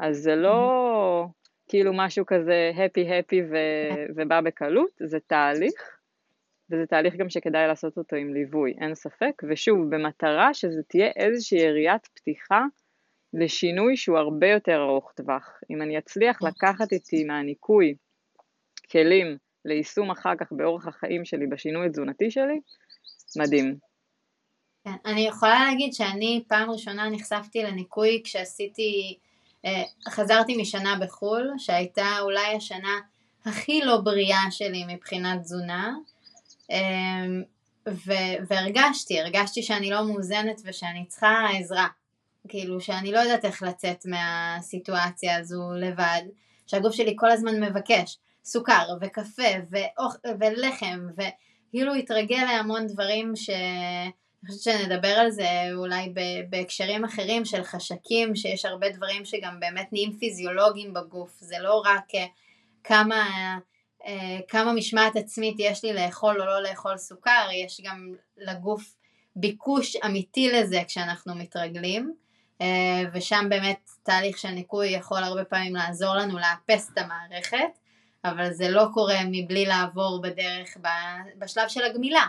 S2: אז זה לא כאילו משהו כזה הפי הפי ובא בקלות, זה תהליך, וזה תהליך גם שכדאי לעשות אותו עם ליווי, אין ספק, ושוב, במטרה שזה תהיה איזושהי יריית פתיחה לשינוי שהוא הרבה יותר ארוך טווח. אם אני אצליח לקחת איתי מהניקוי כלים ליישום אחר כך באורח החיים שלי, בשינוי התזונתי שלי, מדהים.
S1: כן, אני יכולה להגיד שאני פעם ראשונה נחשפתי לניקוי כשעשיתי, חזרתי משנה בחו"ל, שהייתה אולי השנה הכי לא בריאה שלי מבחינת תזונה, אמ, ו- והרגשתי, הרגשתי שאני לא מאוזנת ושאני צריכה עזרה, כאילו שאני לא יודעת איך לצאת מהסיטואציה הזו לבד, שהגוף שלי כל הזמן מבקש סוכר וקפה ואוכ... ולחם וכאילו התרגל להמון דברים ש... אני חושבת שנדבר על זה אולי בהקשרים אחרים של חשקים, שיש הרבה דברים שגם באמת נהיים פיזיולוגיים בגוף, זה לא רק אה, כמה, אה, כמה משמעת עצמית יש לי לאכול או לא לאכול סוכר, יש גם לגוף ביקוש אמיתי לזה כשאנחנו מתרגלים, אה, ושם באמת תהליך של ניקוי יכול הרבה פעמים לעזור לנו לאפס את המערכת, אבל זה לא קורה מבלי לעבור בדרך בשלב של הגמילה.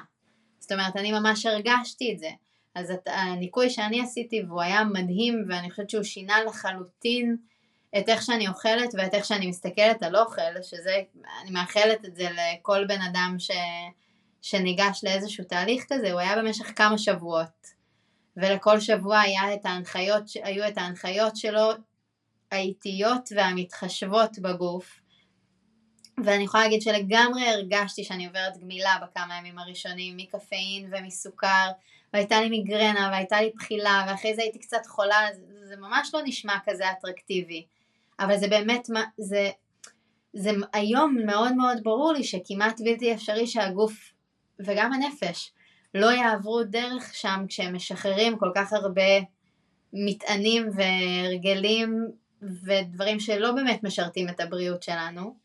S1: זאת אומרת, אני ממש הרגשתי את זה. אז הניקוי שאני עשיתי והוא היה מדהים ואני חושבת שהוא שינה לחלוטין את איך שאני אוכלת ואת איך שאני מסתכלת על אוכל, שזה, אני מאחלת את זה לכל בן אדם ש, שניגש לאיזשהו תהליך כזה, הוא היה במשך כמה שבועות. ולכל שבוע היה את ההנחיות, היו את ההנחיות שלו האיטיות והמתחשבות בגוף, ואני יכולה להגיד שלגמרי הרגשתי שאני עוברת גמילה בכמה ימים הראשונים מקפאין ומסוכר והייתה לי מיגרנה והייתה לי בחילה ואחרי זה הייתי קצת חולה זה, זה ממש לא נשמע כזה אטרקטיבי. אבל זה באמת זה, זה היום מאוד מאוד ברור לי שכמעט בלתי אפשרי שהגוף וגם הנפש לא יעברו דרך שם כשהם משחררים כל כך הרבה מטענים והרגלים ודברים שלא באמת משרתים את הבריאות שלנו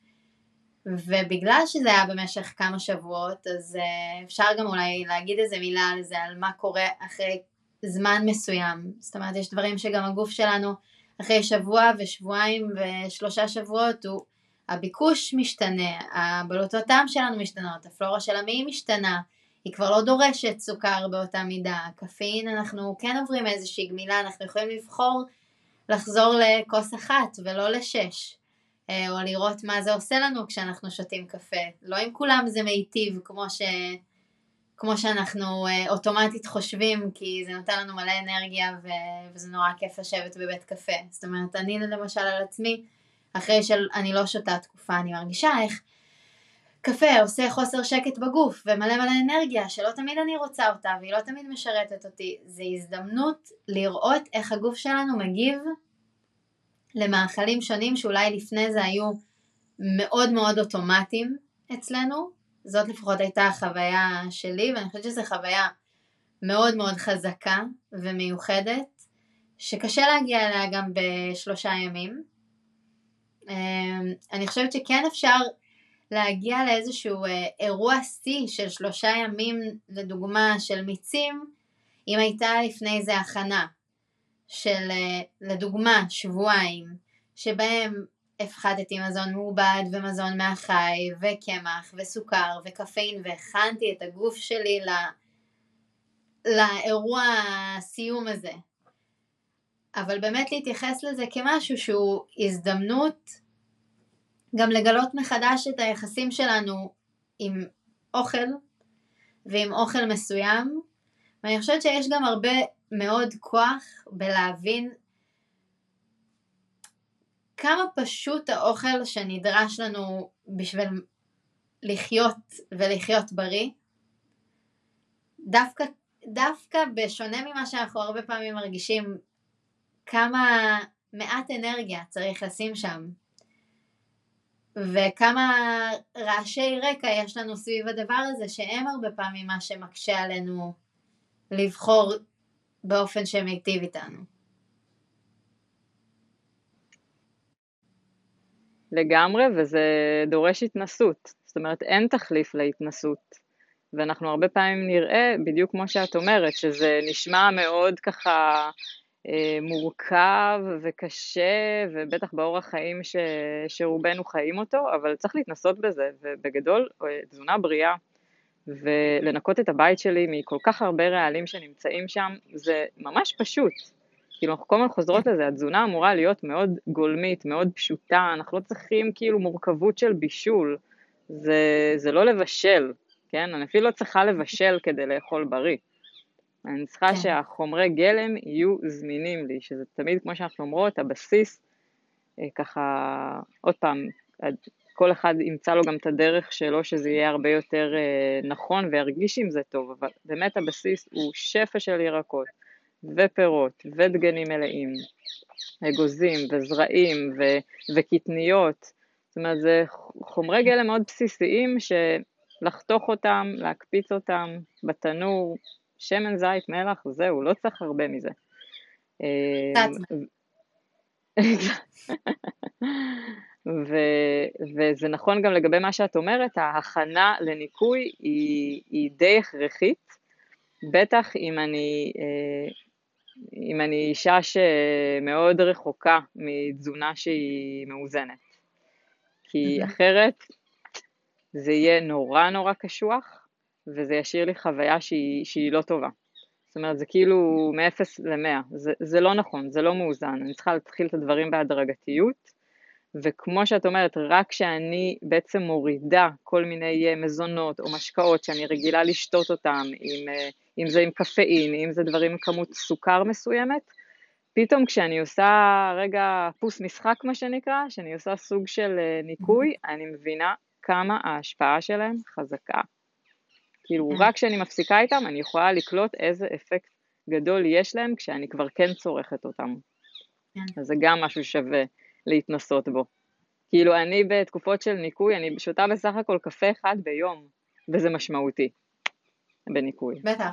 S1: ובגלל שזה היה במשך כמה שבועות, אז uh, אפשר גם אולי להגיד איזה מילה על זה, על מה קורה אחרי זמן מסוים. זאת אומרת, יש דברים שגם הגוף שלנו אחרי שבוע ושבועיים ושלושה שבועות, הוא, הביקוש משתנה, הבלוטות טעם שלנו משתנות, הפלורה של המעי משתנה, היא כבר לא דורשת סוכר באותה מידה, קפאין אנחנו כן עוברים איזושהי גמילה, אנחנו יכולים לבחור לחזור לכוס אחת ולא לשש. אה, או לראות מה זה עושה לנו כשאנחנו שותים קפה. לא עם כולם זה מיטיב כמו, ש... כמו שאנחנו אה, אוטומטית חושבים, כי זה נותן לנו מלא אנרגיה ו... וזה נורא כיף לשבת בבית קפה. זאת אומרת, אני למשל על עצמי, אחרי שאני לא שותה תקופה, אני מרגישה איך קפה עושה חוסר שקט בגוף ומלא מלא אנרגיה שלא תמיד אני רוצה אותה והיא לא תמיד משרתת אותי. זה הזדמנות לראות איך הגוף שלנו מגיב למאכלים שונים שאולי לפני זה היו מאוד מאוד אוטומטיים אצלנו, זאת לפחות הייתה החוויה שלי ואני חושבת שזו חוויה מאוד מאוד חזקה ומיוחדת שקשה להגיע אליה גם בשלושה ימים. אמ, אני חושבת שכן אפשר להגיע לאיזשהו אה, אירוע שיא של שלושה ימים לדוגמה של מיצים אם הייתה לפני זה הכנה של אה, לדוגמה שבועיים שבהם הפחדתי מזון מעובד ומזון מהחי וקמח וסוכר וקפאין והכנתי את הגוף שלי לא, לאירוע הסיום הזה. אבל באמת להתייחס לזה כמשהו שהוא הזדמנות גם לגלות מחדש את היחסים שלנו עם אוכל ועם אוכל מסוים ואני חושבת שיש גם הרבה מאוד כוח בלהבין כמה פשוט האוכל שנדרש לנו בשביל לחיות ולחיות בריא. דווקא, דווקא בשונה ממה שאנחנו הרבה פעמים מרגישים, כמה מעט אנרגיה צריך לשים שם. וכמה רעשי רקע יש לנו סביב הדבר הזה, שהם הרבה פעמים מה שמקשה עלינו לבחור באופן שמיטיב איתנו.
S2: לגמרי, וזה דורש התנסות. זאת אומרת, אין תחליף להתנסות. ואנחנו הרבה פעמים נראה, בדיוק כמו שאת אומרת, שזה נשמע מאוד ככה אה, מורכב וקשה, ובטח באורח חיים ש, שרובנו חיים אותו, אבל צריך להתנסות בזה, ובגדול, אה, תזונה בריאה, ולנקות את הבית שלי מכל כך הרבה רעלים שנמצאים שם, זה ממש פשוט. כאילו, אנחנו כל הזמן חוזרות לזה, התזונה אמורה להיות מאוד גולמית, מאוד פשוטה, אנחנו לא צריכים כאילו מורכבות של בישול, זה, זה לא לבשל, כן? אני אפילו לא צריכה לבשל כדי לאכול בריא. אני צריכה כן. שהחומרי גלם יהיו זמינים לי, שזה תמיד, כמו שאנחנו אומרות, הבסיס, אה, ככה, עוד פעם, כל אחד ימצא לו גם את הדרך שלו, שזה יהיה הרבה יותר אה, נכון וירגיש עם זה טוב, אבל באמת הבסיס הוא שפע של ירקות ופירות ודגנים מלאים, אגוזים וזרעים ו- וקטניות, זאת אומרת זה חומרי גלם מאוד בסיסיים ש... לחתוך אותם, להקפיץ אותם בתנור, שמן זית, מלח, זהו, לא צריך הרבה מזה. ו- וזה נכון גם לגבי מה שאת אומרת, ההכנה לניקוי היא, היא די הכרחית, בטח אם אני, אה, אם אני אישה שמאוד רחוקה מתזונה שהיא מאוזנת. כי אחרת זה יהיה נורא נורא קשוח, וזה ישאיר לי חוויה שהיא, שהיא לא טובה. זאת אומרת, זה כאילו מ-0 ל-100, זה, זה לא נכון, זה לא מאוזן, אני צריכה להתחיל את הדברים בהדרגתיות, וכמו שאת אומרת, רק כשאני בעצם מורידה כל מיני מזונות או משקאות שאני רגילה לשתות אותם, עם, אם זה עם קפאין, אם זה דברים עם כמות סוכר מסוימת, פתאום כשאני עושה רגע פוס משחק מה שנקרא, שאני עושה סוג של אה, ניקוי, אני מבינה כמה ההשפעה שלהם חזקה. כאילו. רק כשאני מפסיקה איתם, אני יכולה לקלוט איזה אפקט גדול יש להם כשאני כבר כן צורכת אותם. כן. אז זה גם משהו שווה להתנסות בו. כאילו, אני בתקופות של ניקוי, אני שותה בסך הכל קפה אחד ביום, וזה משמעותי בניקוי.
S1: בטח,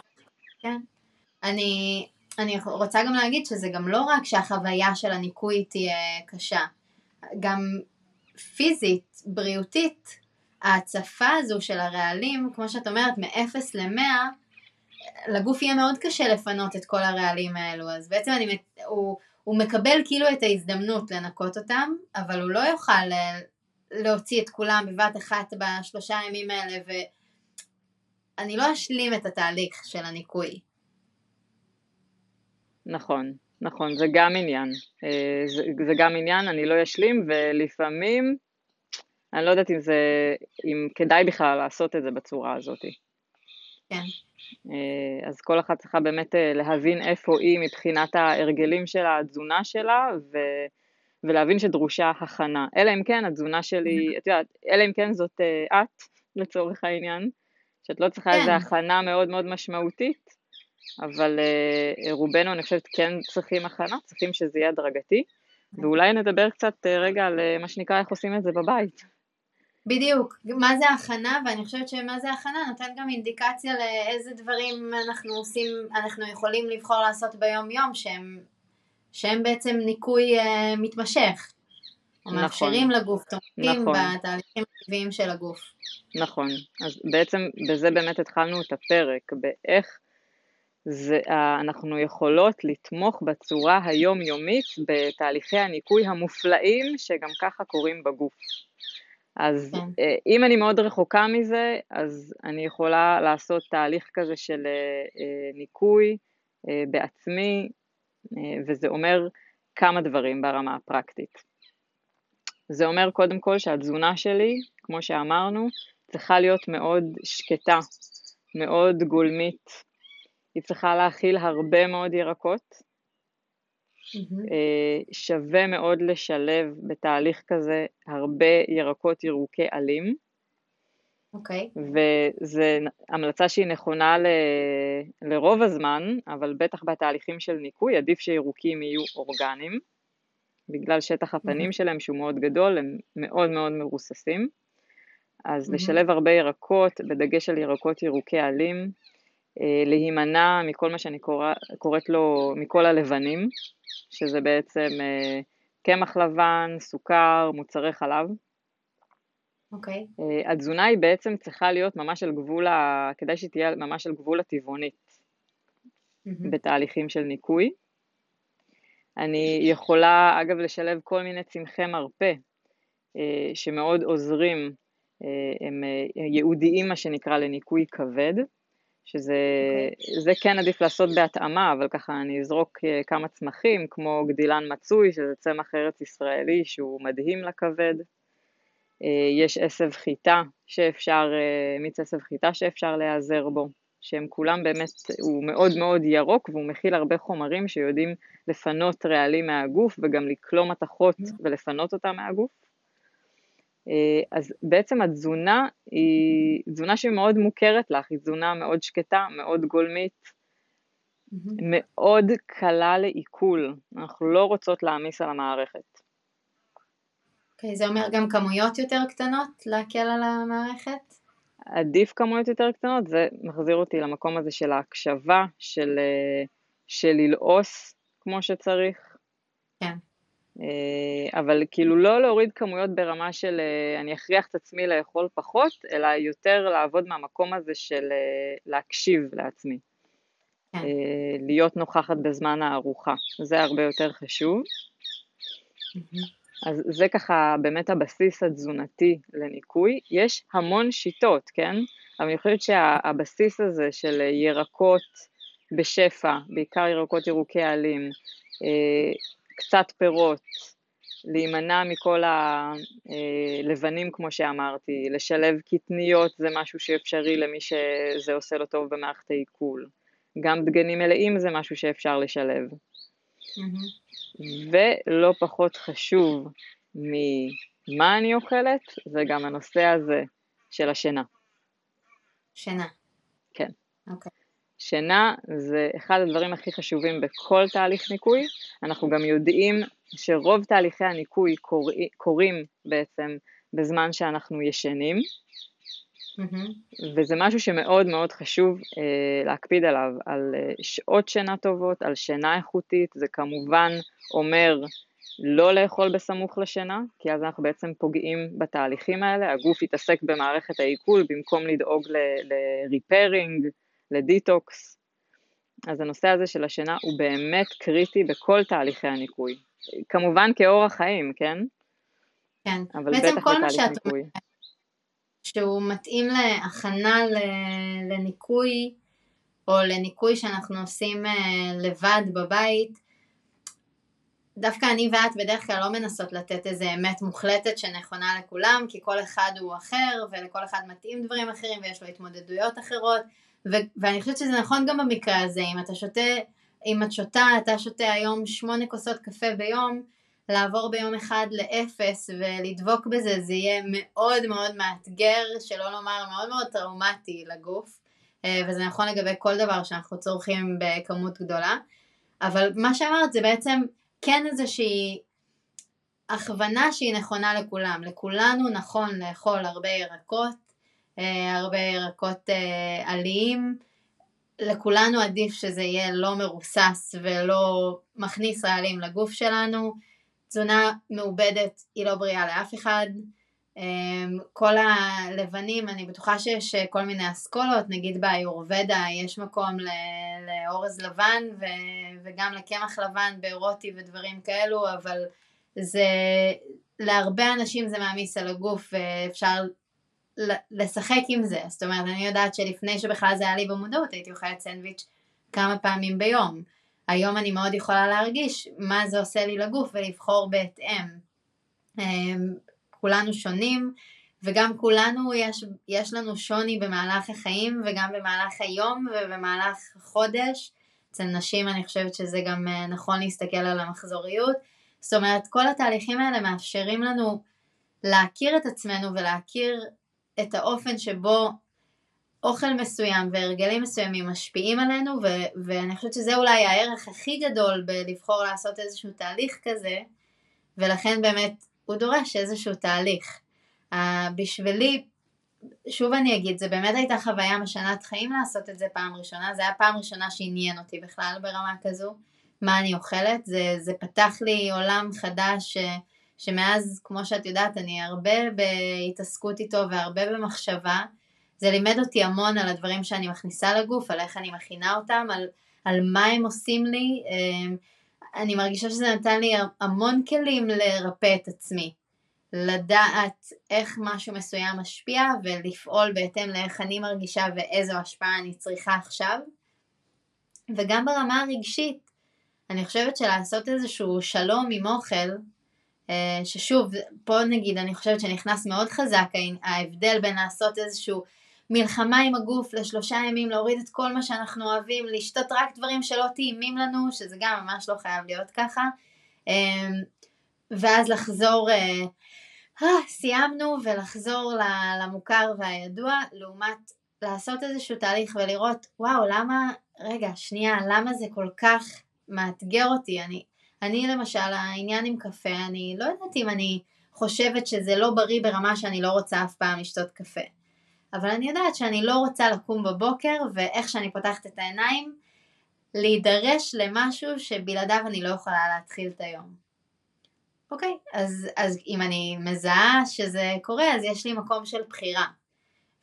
S1: כן. אני, אני רוצה גם להגיד שזה גם לא רק שהחוויה של הניקוי תהיה קשה, גם פיזית, בריאותית, ההצפה הזו של הרעלים, כמו שאת אומרת, מ-0 ל-100, לגוף יהיה מאוד קשה לפנות את כל הרעלים האלו, אז בעצם אני, הוא, הוא מקבל כאילו את ההזדמנות לנקות אותם, אבל הוא לא יוכל אה, להוציא את כולם בבת אחת בשלושה הימים האלה, ואני לא אשלים את התהליך של הניקוי.
S2: נכון, נכון, זה גם עניין. אה, זה, זה גם עניין, אני לא אשלים, ולפעמים אני לא יודעת אם זה, אם כדאי בכלל לעשות את זה בצורה הזאת.
S1: כן.
S2: אה, אז כל אחת צריכה באמת אה, להבין איפה היא מבחינת ההרגלים שלה, התזונה שלה, ו, ולהבין שדרושה הכנה. אלא אם כן התזונה שלי. את יודעת, אלא אם כן זאת אה, את, לצורך העניין, שאת לא צריכה כן. איזו הכנה מאוד מאוד משמעותית, אבל רובנו, אני חושבת, כן צריכים הכנה, צריכים שזה יהיה הדרגתי. כן. ואולי נדבר קצת רגע על מה שנקרא איך עושים את זה בבית.
S1: בדיוק, מה זה הכנה, ואני חושבת שמה זה הכנה נותן גם אינדיקציה לאיזה דברים אנחנו עושים, אנחנו יכולים לבחור לעשות ביום יום שהם, שהם בעצם ניקוי uh, מתמשך. נכון, מאפשרים לגוף, תומכים נכון. בתהליכים הטבעיים של הגוף.
S2: נכון, אז בעצם בזה באמת התחלנו את הפרק, באיך זה, אנחנו יכולות לתמוך בצורה היומיומית בתהליכי הניקוי המופלאים שגם ככה קורים בגוף. אז כן. אה, אם אני מאוד רחוקה מזה, אז אני יכולה לעשות תהליך כזה של אה, אה, ניקוי בעצמי, וזה אומר כמה דברים ברמה הפרקטית. זה אומר קודם כל שהתזונה שלי, כמו שאמרנו, צריכה להיות מאוד שקטה, מאוד גולמית. היא צריכה להכיל הרבה מאוד ירקות, Mm-hmm. שווה מאוד לשלב בתהליך כזה הרבה ירקות ירוקי עלים.
S1: אוקיי. Okay.
S2: וזו המלצה שהיא נכונה ל, לרוב הזמן, אבל בטח בתהליכים של ניקוי, עדיף שירוקים יהיו אורגניים, בגלל שטח הפנים mm-hmm. שלהם שהוא מאוד גדול, הם מאוד מאוד מרוססים. אז mm-hmm. לשלב הרבה ירקות, בדגש על ירקות ירוקי עלים, אה, להימנע מכל מה שאני קורא, קוראת לו, מכל הלבנים, שזה בעצם אה, קמח לבן, סוכר, מוצרי חלב.
S1: אוקיי. Okay.
S2: אה, התזונה היא בעצם צריכה להיות ממש על גבול, ה... כדאי שהיא תהיה ממש על גבול הטבעונית mm-hmm. בתהליכים של ניקוי. אני יכולה אגב לשלב כל מיני צמחי מרפא שמאוד עוזרים, הם ייעודיים מה שנקרא לניקוי כבד. שזה okay. אוקיי. כן עדיף לעשות בהתאמה, אבל ככה אני אזרוק אה, כמה צמחים, כמו גדילן מצוי, שזה צמח ארץ ישראלי שהוא מדהים לכבד. אה, יש עשב חיטה שאפשר, אה, מיץ עשב חיטה שאפשר להיעזר בו, שהם כולם באמת, הוא מאוד מאוד ירוק והוא מכיל הרבה חומרים שיודעים לפנות רעלים מהגוף וגם לקלום מתכות mm. ולפנות אותם מהגוף. אה, אז בעצם התזונה היא תזונה שמאוד מוכרת לך, היא תזונה מאוד שקטה, מאוד גולמית, מאוד קלה לעיכול, אנחנו לא רוצות להעמיס על המערכת.
S1: אוקיי, okay, זה אומר גם כמויות יותר קטנות להקל על המערכת?
S2: עדיף כמויות יותר קטנות, זה מחזיר אותי למקום הזה של ההקשבה, של, אה, של ללעוס כמו שצריך.
S1: כן.
S2: אה, אבל כאילו לא להוריד כמויות ברמה של אה, אני אכריח את עצמי לאכול פחות, אלא יותר לעבוד מהמקום הזה של אה, להקשיב לעצמי. כן. להיות נוכחת בזמן הארוחה, זה הרבה יותר חשוב. אז זה ככה באמת הבסיס התזונתי לניקוי. יש המון שיטות, כן? אבל אני חושבת שהבסיס הזה של ירקות בשפע, בעיקר ירקות ירוקי עלים, קצת פירות, להימנע מכל הלבנים כמו שאמרתי, לשלב קטניות זה משהו שאפשרי למי שזה עושה לו טוב במערכת העיכול, גם דגנים מלאים זה משהו שאפשר לשלב. Mm-hmm. ולא פחות חשוב ממה אני אוכלת, זה גם הנושא הזה של השינה.
S1: שינה.
S2: כן.
S1: אוקיי. Okay.
S2: שינה זה אחד הדברים הכי חשובים בכל תהליך ניקוי, אנחנו גם יודעים שרוב תהליכי הניקוי קור... קורים בעצם בזמן שאנחנו ישנים, mm-hmm. וזה משהו שמאוד מאוד חשוב אה, להקפיד עליו, על אה, שעות שינה טובות, על שינה איכותית, זה כמובן אומר לא לאכול בסמוך לשינה, כי אז אנחנו בעצם פוגעים בתהליכים האלה, הגוף יתעסק במערכת העיכול במקום לדאוג לריפרינג, לדיטוקס. אז הנושא הזה של השינה הוא באמת קריטי בכל תהליכי הניקוי. כמובן כאורח חיים, כן?
S1: כן. אבל בעצם כל מה שאת אומרת, שהוא מתאים להכנה לניקוי, או לניקוי שאנחנו עושים אה, לבד בבית, דווקא אני ואת בדרך כלל לא מנסות לתת איזה אמת מוחלטת שנכונה לכולם, כי כל אחד הוא אחר, ולכל אחד מתאים דברים אחרים, ויש לו התמודדויות אחרות, ואני חושבת שזה נכון גם במקרה הזה, אם אתה שותה, אם את שותה, אתה שותה היום שמונה כוסות קפה ביום, לעבור ביום אחד לאפס ולדבוק בזה, זה יהיה מאוד מאוד מאתגר, שלא לומר מאוד מאוד טראומטי לגוף, אה, וזה נכון לגבי כל דבר שאנחנו צורכים בכמות גדולה, אבל מה שאמרת זה בעצם כן איזושהי הכוונה שהיא נכונה לכולם, לכולנו נכון לאכול הרבה ירקות, הרבה ירקות אה, עליים. לכולנו עדיף שזה יהיה לא מרוסס ולא מכניס רעלים לגוף שלנו. תזונה מעובדת היא לא בריאה לאף אחד. אה, כל הלבנים, אני בטוחה שיש כל מיני אסכולות, נגיד באיורבדה יש מקום לאורז לבן וגם לקמח לבן באירוטי ודברים כאלו, אבל זה, להרבה אנשים זה מעמיס על הגוף ואפשר לשחק עם זה, זאת אומרת אני יודעת שלפני שבכלל זה היה לי במודעות הייתי אוכלת סנדוויץ' כמה פעמים ביום, היום אני מאוד יכולה להרגיש מה זה עושה לי לגוף ולבחור בהתאם. אמ, כולנו שונים וגם כולנו יש, יש לנו שוני במהלך החיים וגם במהלך היום ובמהלך חודש, אצל נשים אני חושבת שזה גם אה, נכון להסתכל על המחזוריות, זאת אומרת כל התהליכים האלה מאפשרים לנו להכיר את עצמנו ולהכיר את האופן שבו אוכל מסוים והרגלים מסוימים משפיעים עלינו ו- ואני חושבת שזה אולי הערך הכי גדול בלבחור לעשות איזשהו תהליך כזה ולכן באמת הוא דורש איזשהו תהליך. Uh, בשבילי שוב אני אגיד, זה באמת הייתה חוויה משנת חיים לעשות את זה פעם ראשונה, זה היה פעם ראשונה שעניין אותי בכלל ברמה כזו, מה אני אוכלת, זה, זה פתח לי עולם חדש ש, שמאז, כמו שאת יודעת, אני הרבה בהתעסקות איתו והרבה במחשבה, זה לימד אותי המון על הדברים שאני מכניסה לגוף, על איך אני מכינה אותם, על, על מה הם עושים לי, אמ, אני מרגישה שזה נתן לי המון כלים לרפא את עצמי. לדעת איך משהו מסוים משפיע ולפעול בהתאם לאיך אני מרגישה ואיזו השפעה אני צריכה עכשיו. וגם ברמה הרגשית, אני חושבת שלעשות איזשהו שלום עם אוכל, ששוב, פה נגיד אני חושבת שנכנס מאוד חזק ההבדל בין לעשות איזשהו מלחמה עם הגוף לשלושה ימים, להוריד את כל מה שאנחנו אוהבים, לשתות רק דברים שלא טעימים לנו, שזה גם ממש לא חייב להיות ככה, אה, ואז לחזור אה, אה, סיימנו ולחזור למוכר והידוע, לעומת לעשות איזשהו תהליך ולראות, וואו, למה, רגע, שנייה, למה זה כל כך מאתגר אותי? אני, אני למשל, העניין עם קפה, אני לא יודעת אם אני חושבת שזה לא בריא ברמה שאני לא רוצה אף פעם לשתות קפה. אבל אני יודעת שאני לא רוצה לקום בבוקר ואיך שאני פותחת את העיניים, להידרש למשהו שבלעדיו אני לא יכולה להתחיל את היום. אוקיי, אז, אז אם אני מזהה שזה קורה, אז יש לי מקום של בחירה.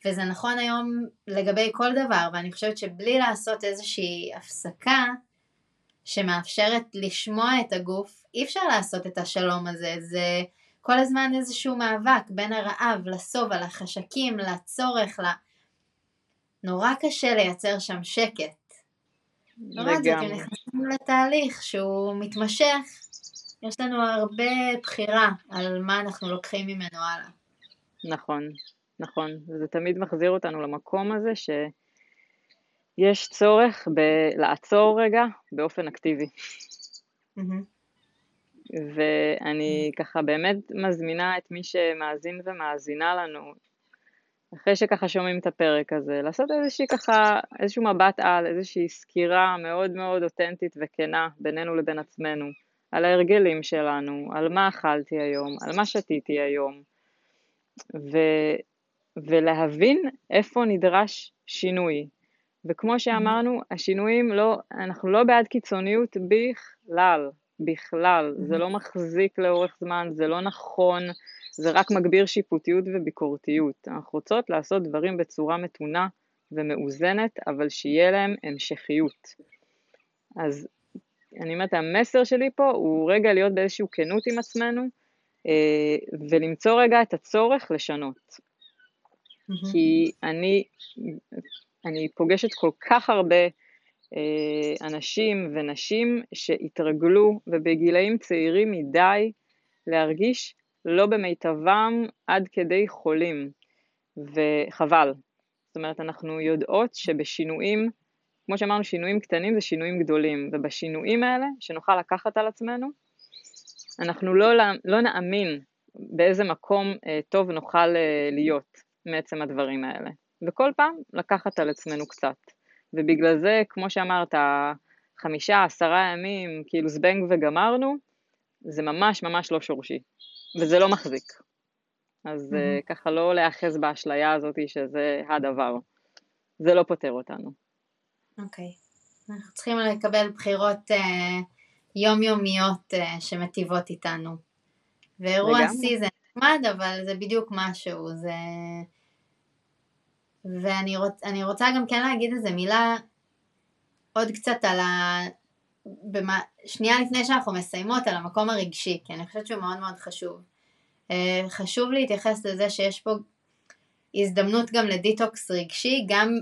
S1: וזה נכון היום לגבי כל דבר, ואני חושבת שבלי לעשות איזושהי הפסקה שמאפשרת לשמוע את הגוף, אי אפשר לעשות את השלום הזה. זה כל הזמן איזשהו מאבק בין הרעב לסובה, לחשקים, לצורך, ל... נורא קשה לייצר שם שקט. לעומת זאת, אם נכנסים לתהליך שהוא מתמשך, יש לנו הרבה בחירה על מה אנחנו לוקחים ממנו הלאה.
S2: נכון, נכון. וזה תמיד מחזיר אותנו למקום הזה שיש צורך בלעצור רגע באופן אקטיבי. ואני ככה באמת מזמינה את מי שמאזין ומאזינה לנו, אחרי שככה שומעים את הפרק הזה, לעשות איזושהי ככה, איזשהו מבט על, איזושהי סקירה מאוד מאוד אותנטית וכנה בינינו לבין עצמנו. על ההרגלים שלנו, על מה אכלתי היום, על מה שתיתי היום, ו, ולהבין איפה נדרש שינוי. וכמו שאמרנו, השינויים לא, אנחנו לא בעד קיצוניות בכלל, בכלל, זה לא מחזיק לאורך זמן, זה לא נכון, זה רק מגביר שיפוטיות וביקורתיות. אנחנו רוצות לעשות דברים בצורה מתונה ומאוזנת, אבל שיהיה להם המשכיות. אז אני אומרת, המסר שלי פה הוא רגע להיות באיזושהי כנות עם עצמנו, אה, ולמצוא רגע את הצורך לשנות. Mm-hmm. כי אני, אני פוגשת כל כך הרבה אה, אנשים ונשים שהתרגלו ובגילאים צעירים מדי להרגיש לא במיטבם עד כדי חולים, וחבל. זאת אומרת, אנחנו יודעות שבשינויים כמו שאמרנו, שינויים קטנים זה שינויים גדולים, ובשינויים האלה, שנוכל לקחת על עצמנו, אנחנו לא, לא נאמין באיזה מקום אה, טוב נוכל אה, להיות מעצם הדברים האלה. וכל פעם לקחת על עצמנו קצת. ובגלל זה, כמו שאמרת, חמישה, עשרה ימים, כאילו זבנג וגמרנו, זה ממש ממש לא שורשי, וזה לא מחזיק. אז mm-hmm. ככה לא להיאחז באשליה הזאת שזה הדבר. זה לא פותר אותנו.
S1: אוקיי. אנחנו צריכים לקבל בחירות אה, יומיומיות אה, שמטיבות איתנו. ואירוע שיא זה נחמד, אבל זה בדיוק משהו, זה... ואני רוצ, רוצה גם כן להגיד איזה מילה עוד קצת על ה... במה, שנייה לפני שאנחנו מסיימות על המקום הרגשי, כי אני חושבת שהוא מאוד מאוד חשוב. אה, חשוב להתייחס לזה שיש פה הזדמנות גם לדיטוקס רגשי, גם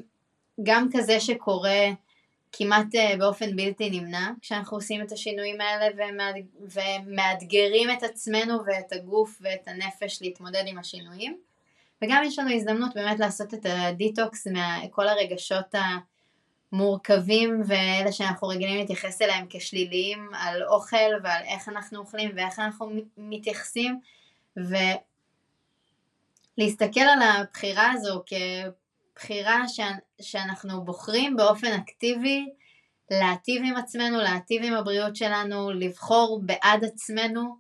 S1: גם כזה שקורה כמעט אה, באופן בלתי נמנע כשאנחנו עושים את השינויים האלה ומאתגרים את עצמנו ואת הגוף ואת הנפש להתמודד עם השינויים וגם יש לנו הזדמנות באמת לעשות את הדיטוקס מכל הרגשות המורכבים ואלה שאנחנו רגילים להתייחס אליהם כשליליים על אוכל ועל איך אנחנו אוכלים ואיך אנחנו מתייחסים. ולהסתכל על הבחירה הזו כ... בחירה שאנחנו בוחרים באופן אקטיבי להטיב עם עצמנו, להטיב עם הבריאות שלנו, לבחור בעד עצמנו,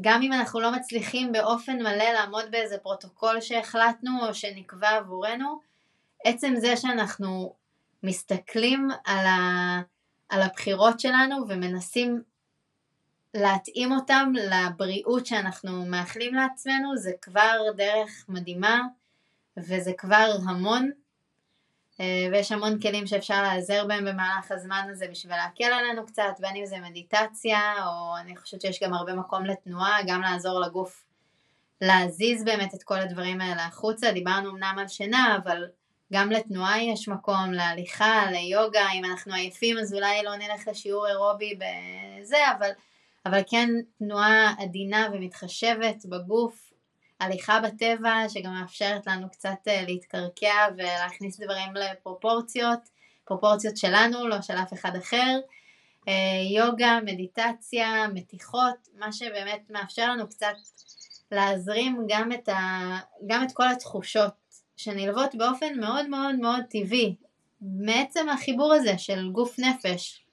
S1: גם אם אנחנו לא מצליחים באופן מלא לעמוד באיזה פרוטוקול שהחלטנו או שנקבע עבורנו, עצם זה שאנחנו מסתכלים על, ה, על הבחירות שלנו ומנסים להתאים אותם לבריאות שאנחנו מאחלים לעצמנו, זה כבר דרך מדהימה וזה כבר המון. אה, ויש המון כלים שאפשר להיעזר בהם במהלך הזמן הזה בשביל להקל עלינו קצת, בין אם זה מדיטציה, או אני חושבת שיש גם הרבה מקום לתנועה, גם לעזור לגוף להזיז באמת את כל הדברים האלה החוצה. דיברנו אמנם על שינה, אבל גם לתנועה יש מקום, להליכה, ליוגה, אם אנחנו עייפים אז אולי לא נלך לשיעור אירובי בזה, אבל, אבל כן תנועה עדינה ומתחשבת בגוף, הליכה בטבע שגם מאפשרת לנו קצת אה, להתקרקע ולהכניס דברים לפרופורציות, פרופורציות שלנו, לא של אף אחד אחר. אה, יוגה, מדיטציה, מתיחות, מה שבאמת מאפשר לנו קצת להזרים גם את, ה... גם את כל התחושות שנלוות באופן מאוד מאוד מאוד טבעי, מעצם החיבור הזה של גוף נפש.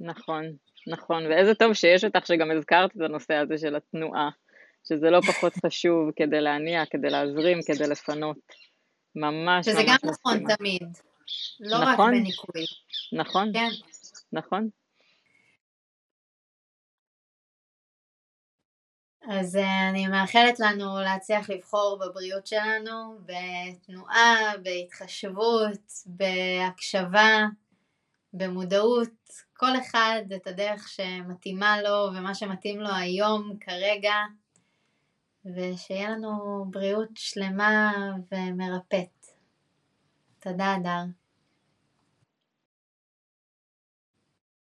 S2: נכון, נכון, ואיזה טוב שיש אותך שגם הזכרת את הנושא הזה של התנועה. שזה לא פחות חשוב כדי להניע, כדי להזרים, כדי לפנות. ממש
S1: ממש
S2: מסכימה.
S1: שזה גם נכון תמיד, לא נכון, רק בניקוי.
S2: נכון,
S1: כן.
S2: נכון.
S1: אז אה, אני מאחלת לנו להצליח לבחור בבריאות שלנו, בתנועה, בהתחשבות, בהקשבה, במודעות, כל אחד את הדרך שמתאימה לו ומה שמתאים לו היום, כרגע. ושיהיה לנו בריאות שלמה ומרפאת. תודה, אדר.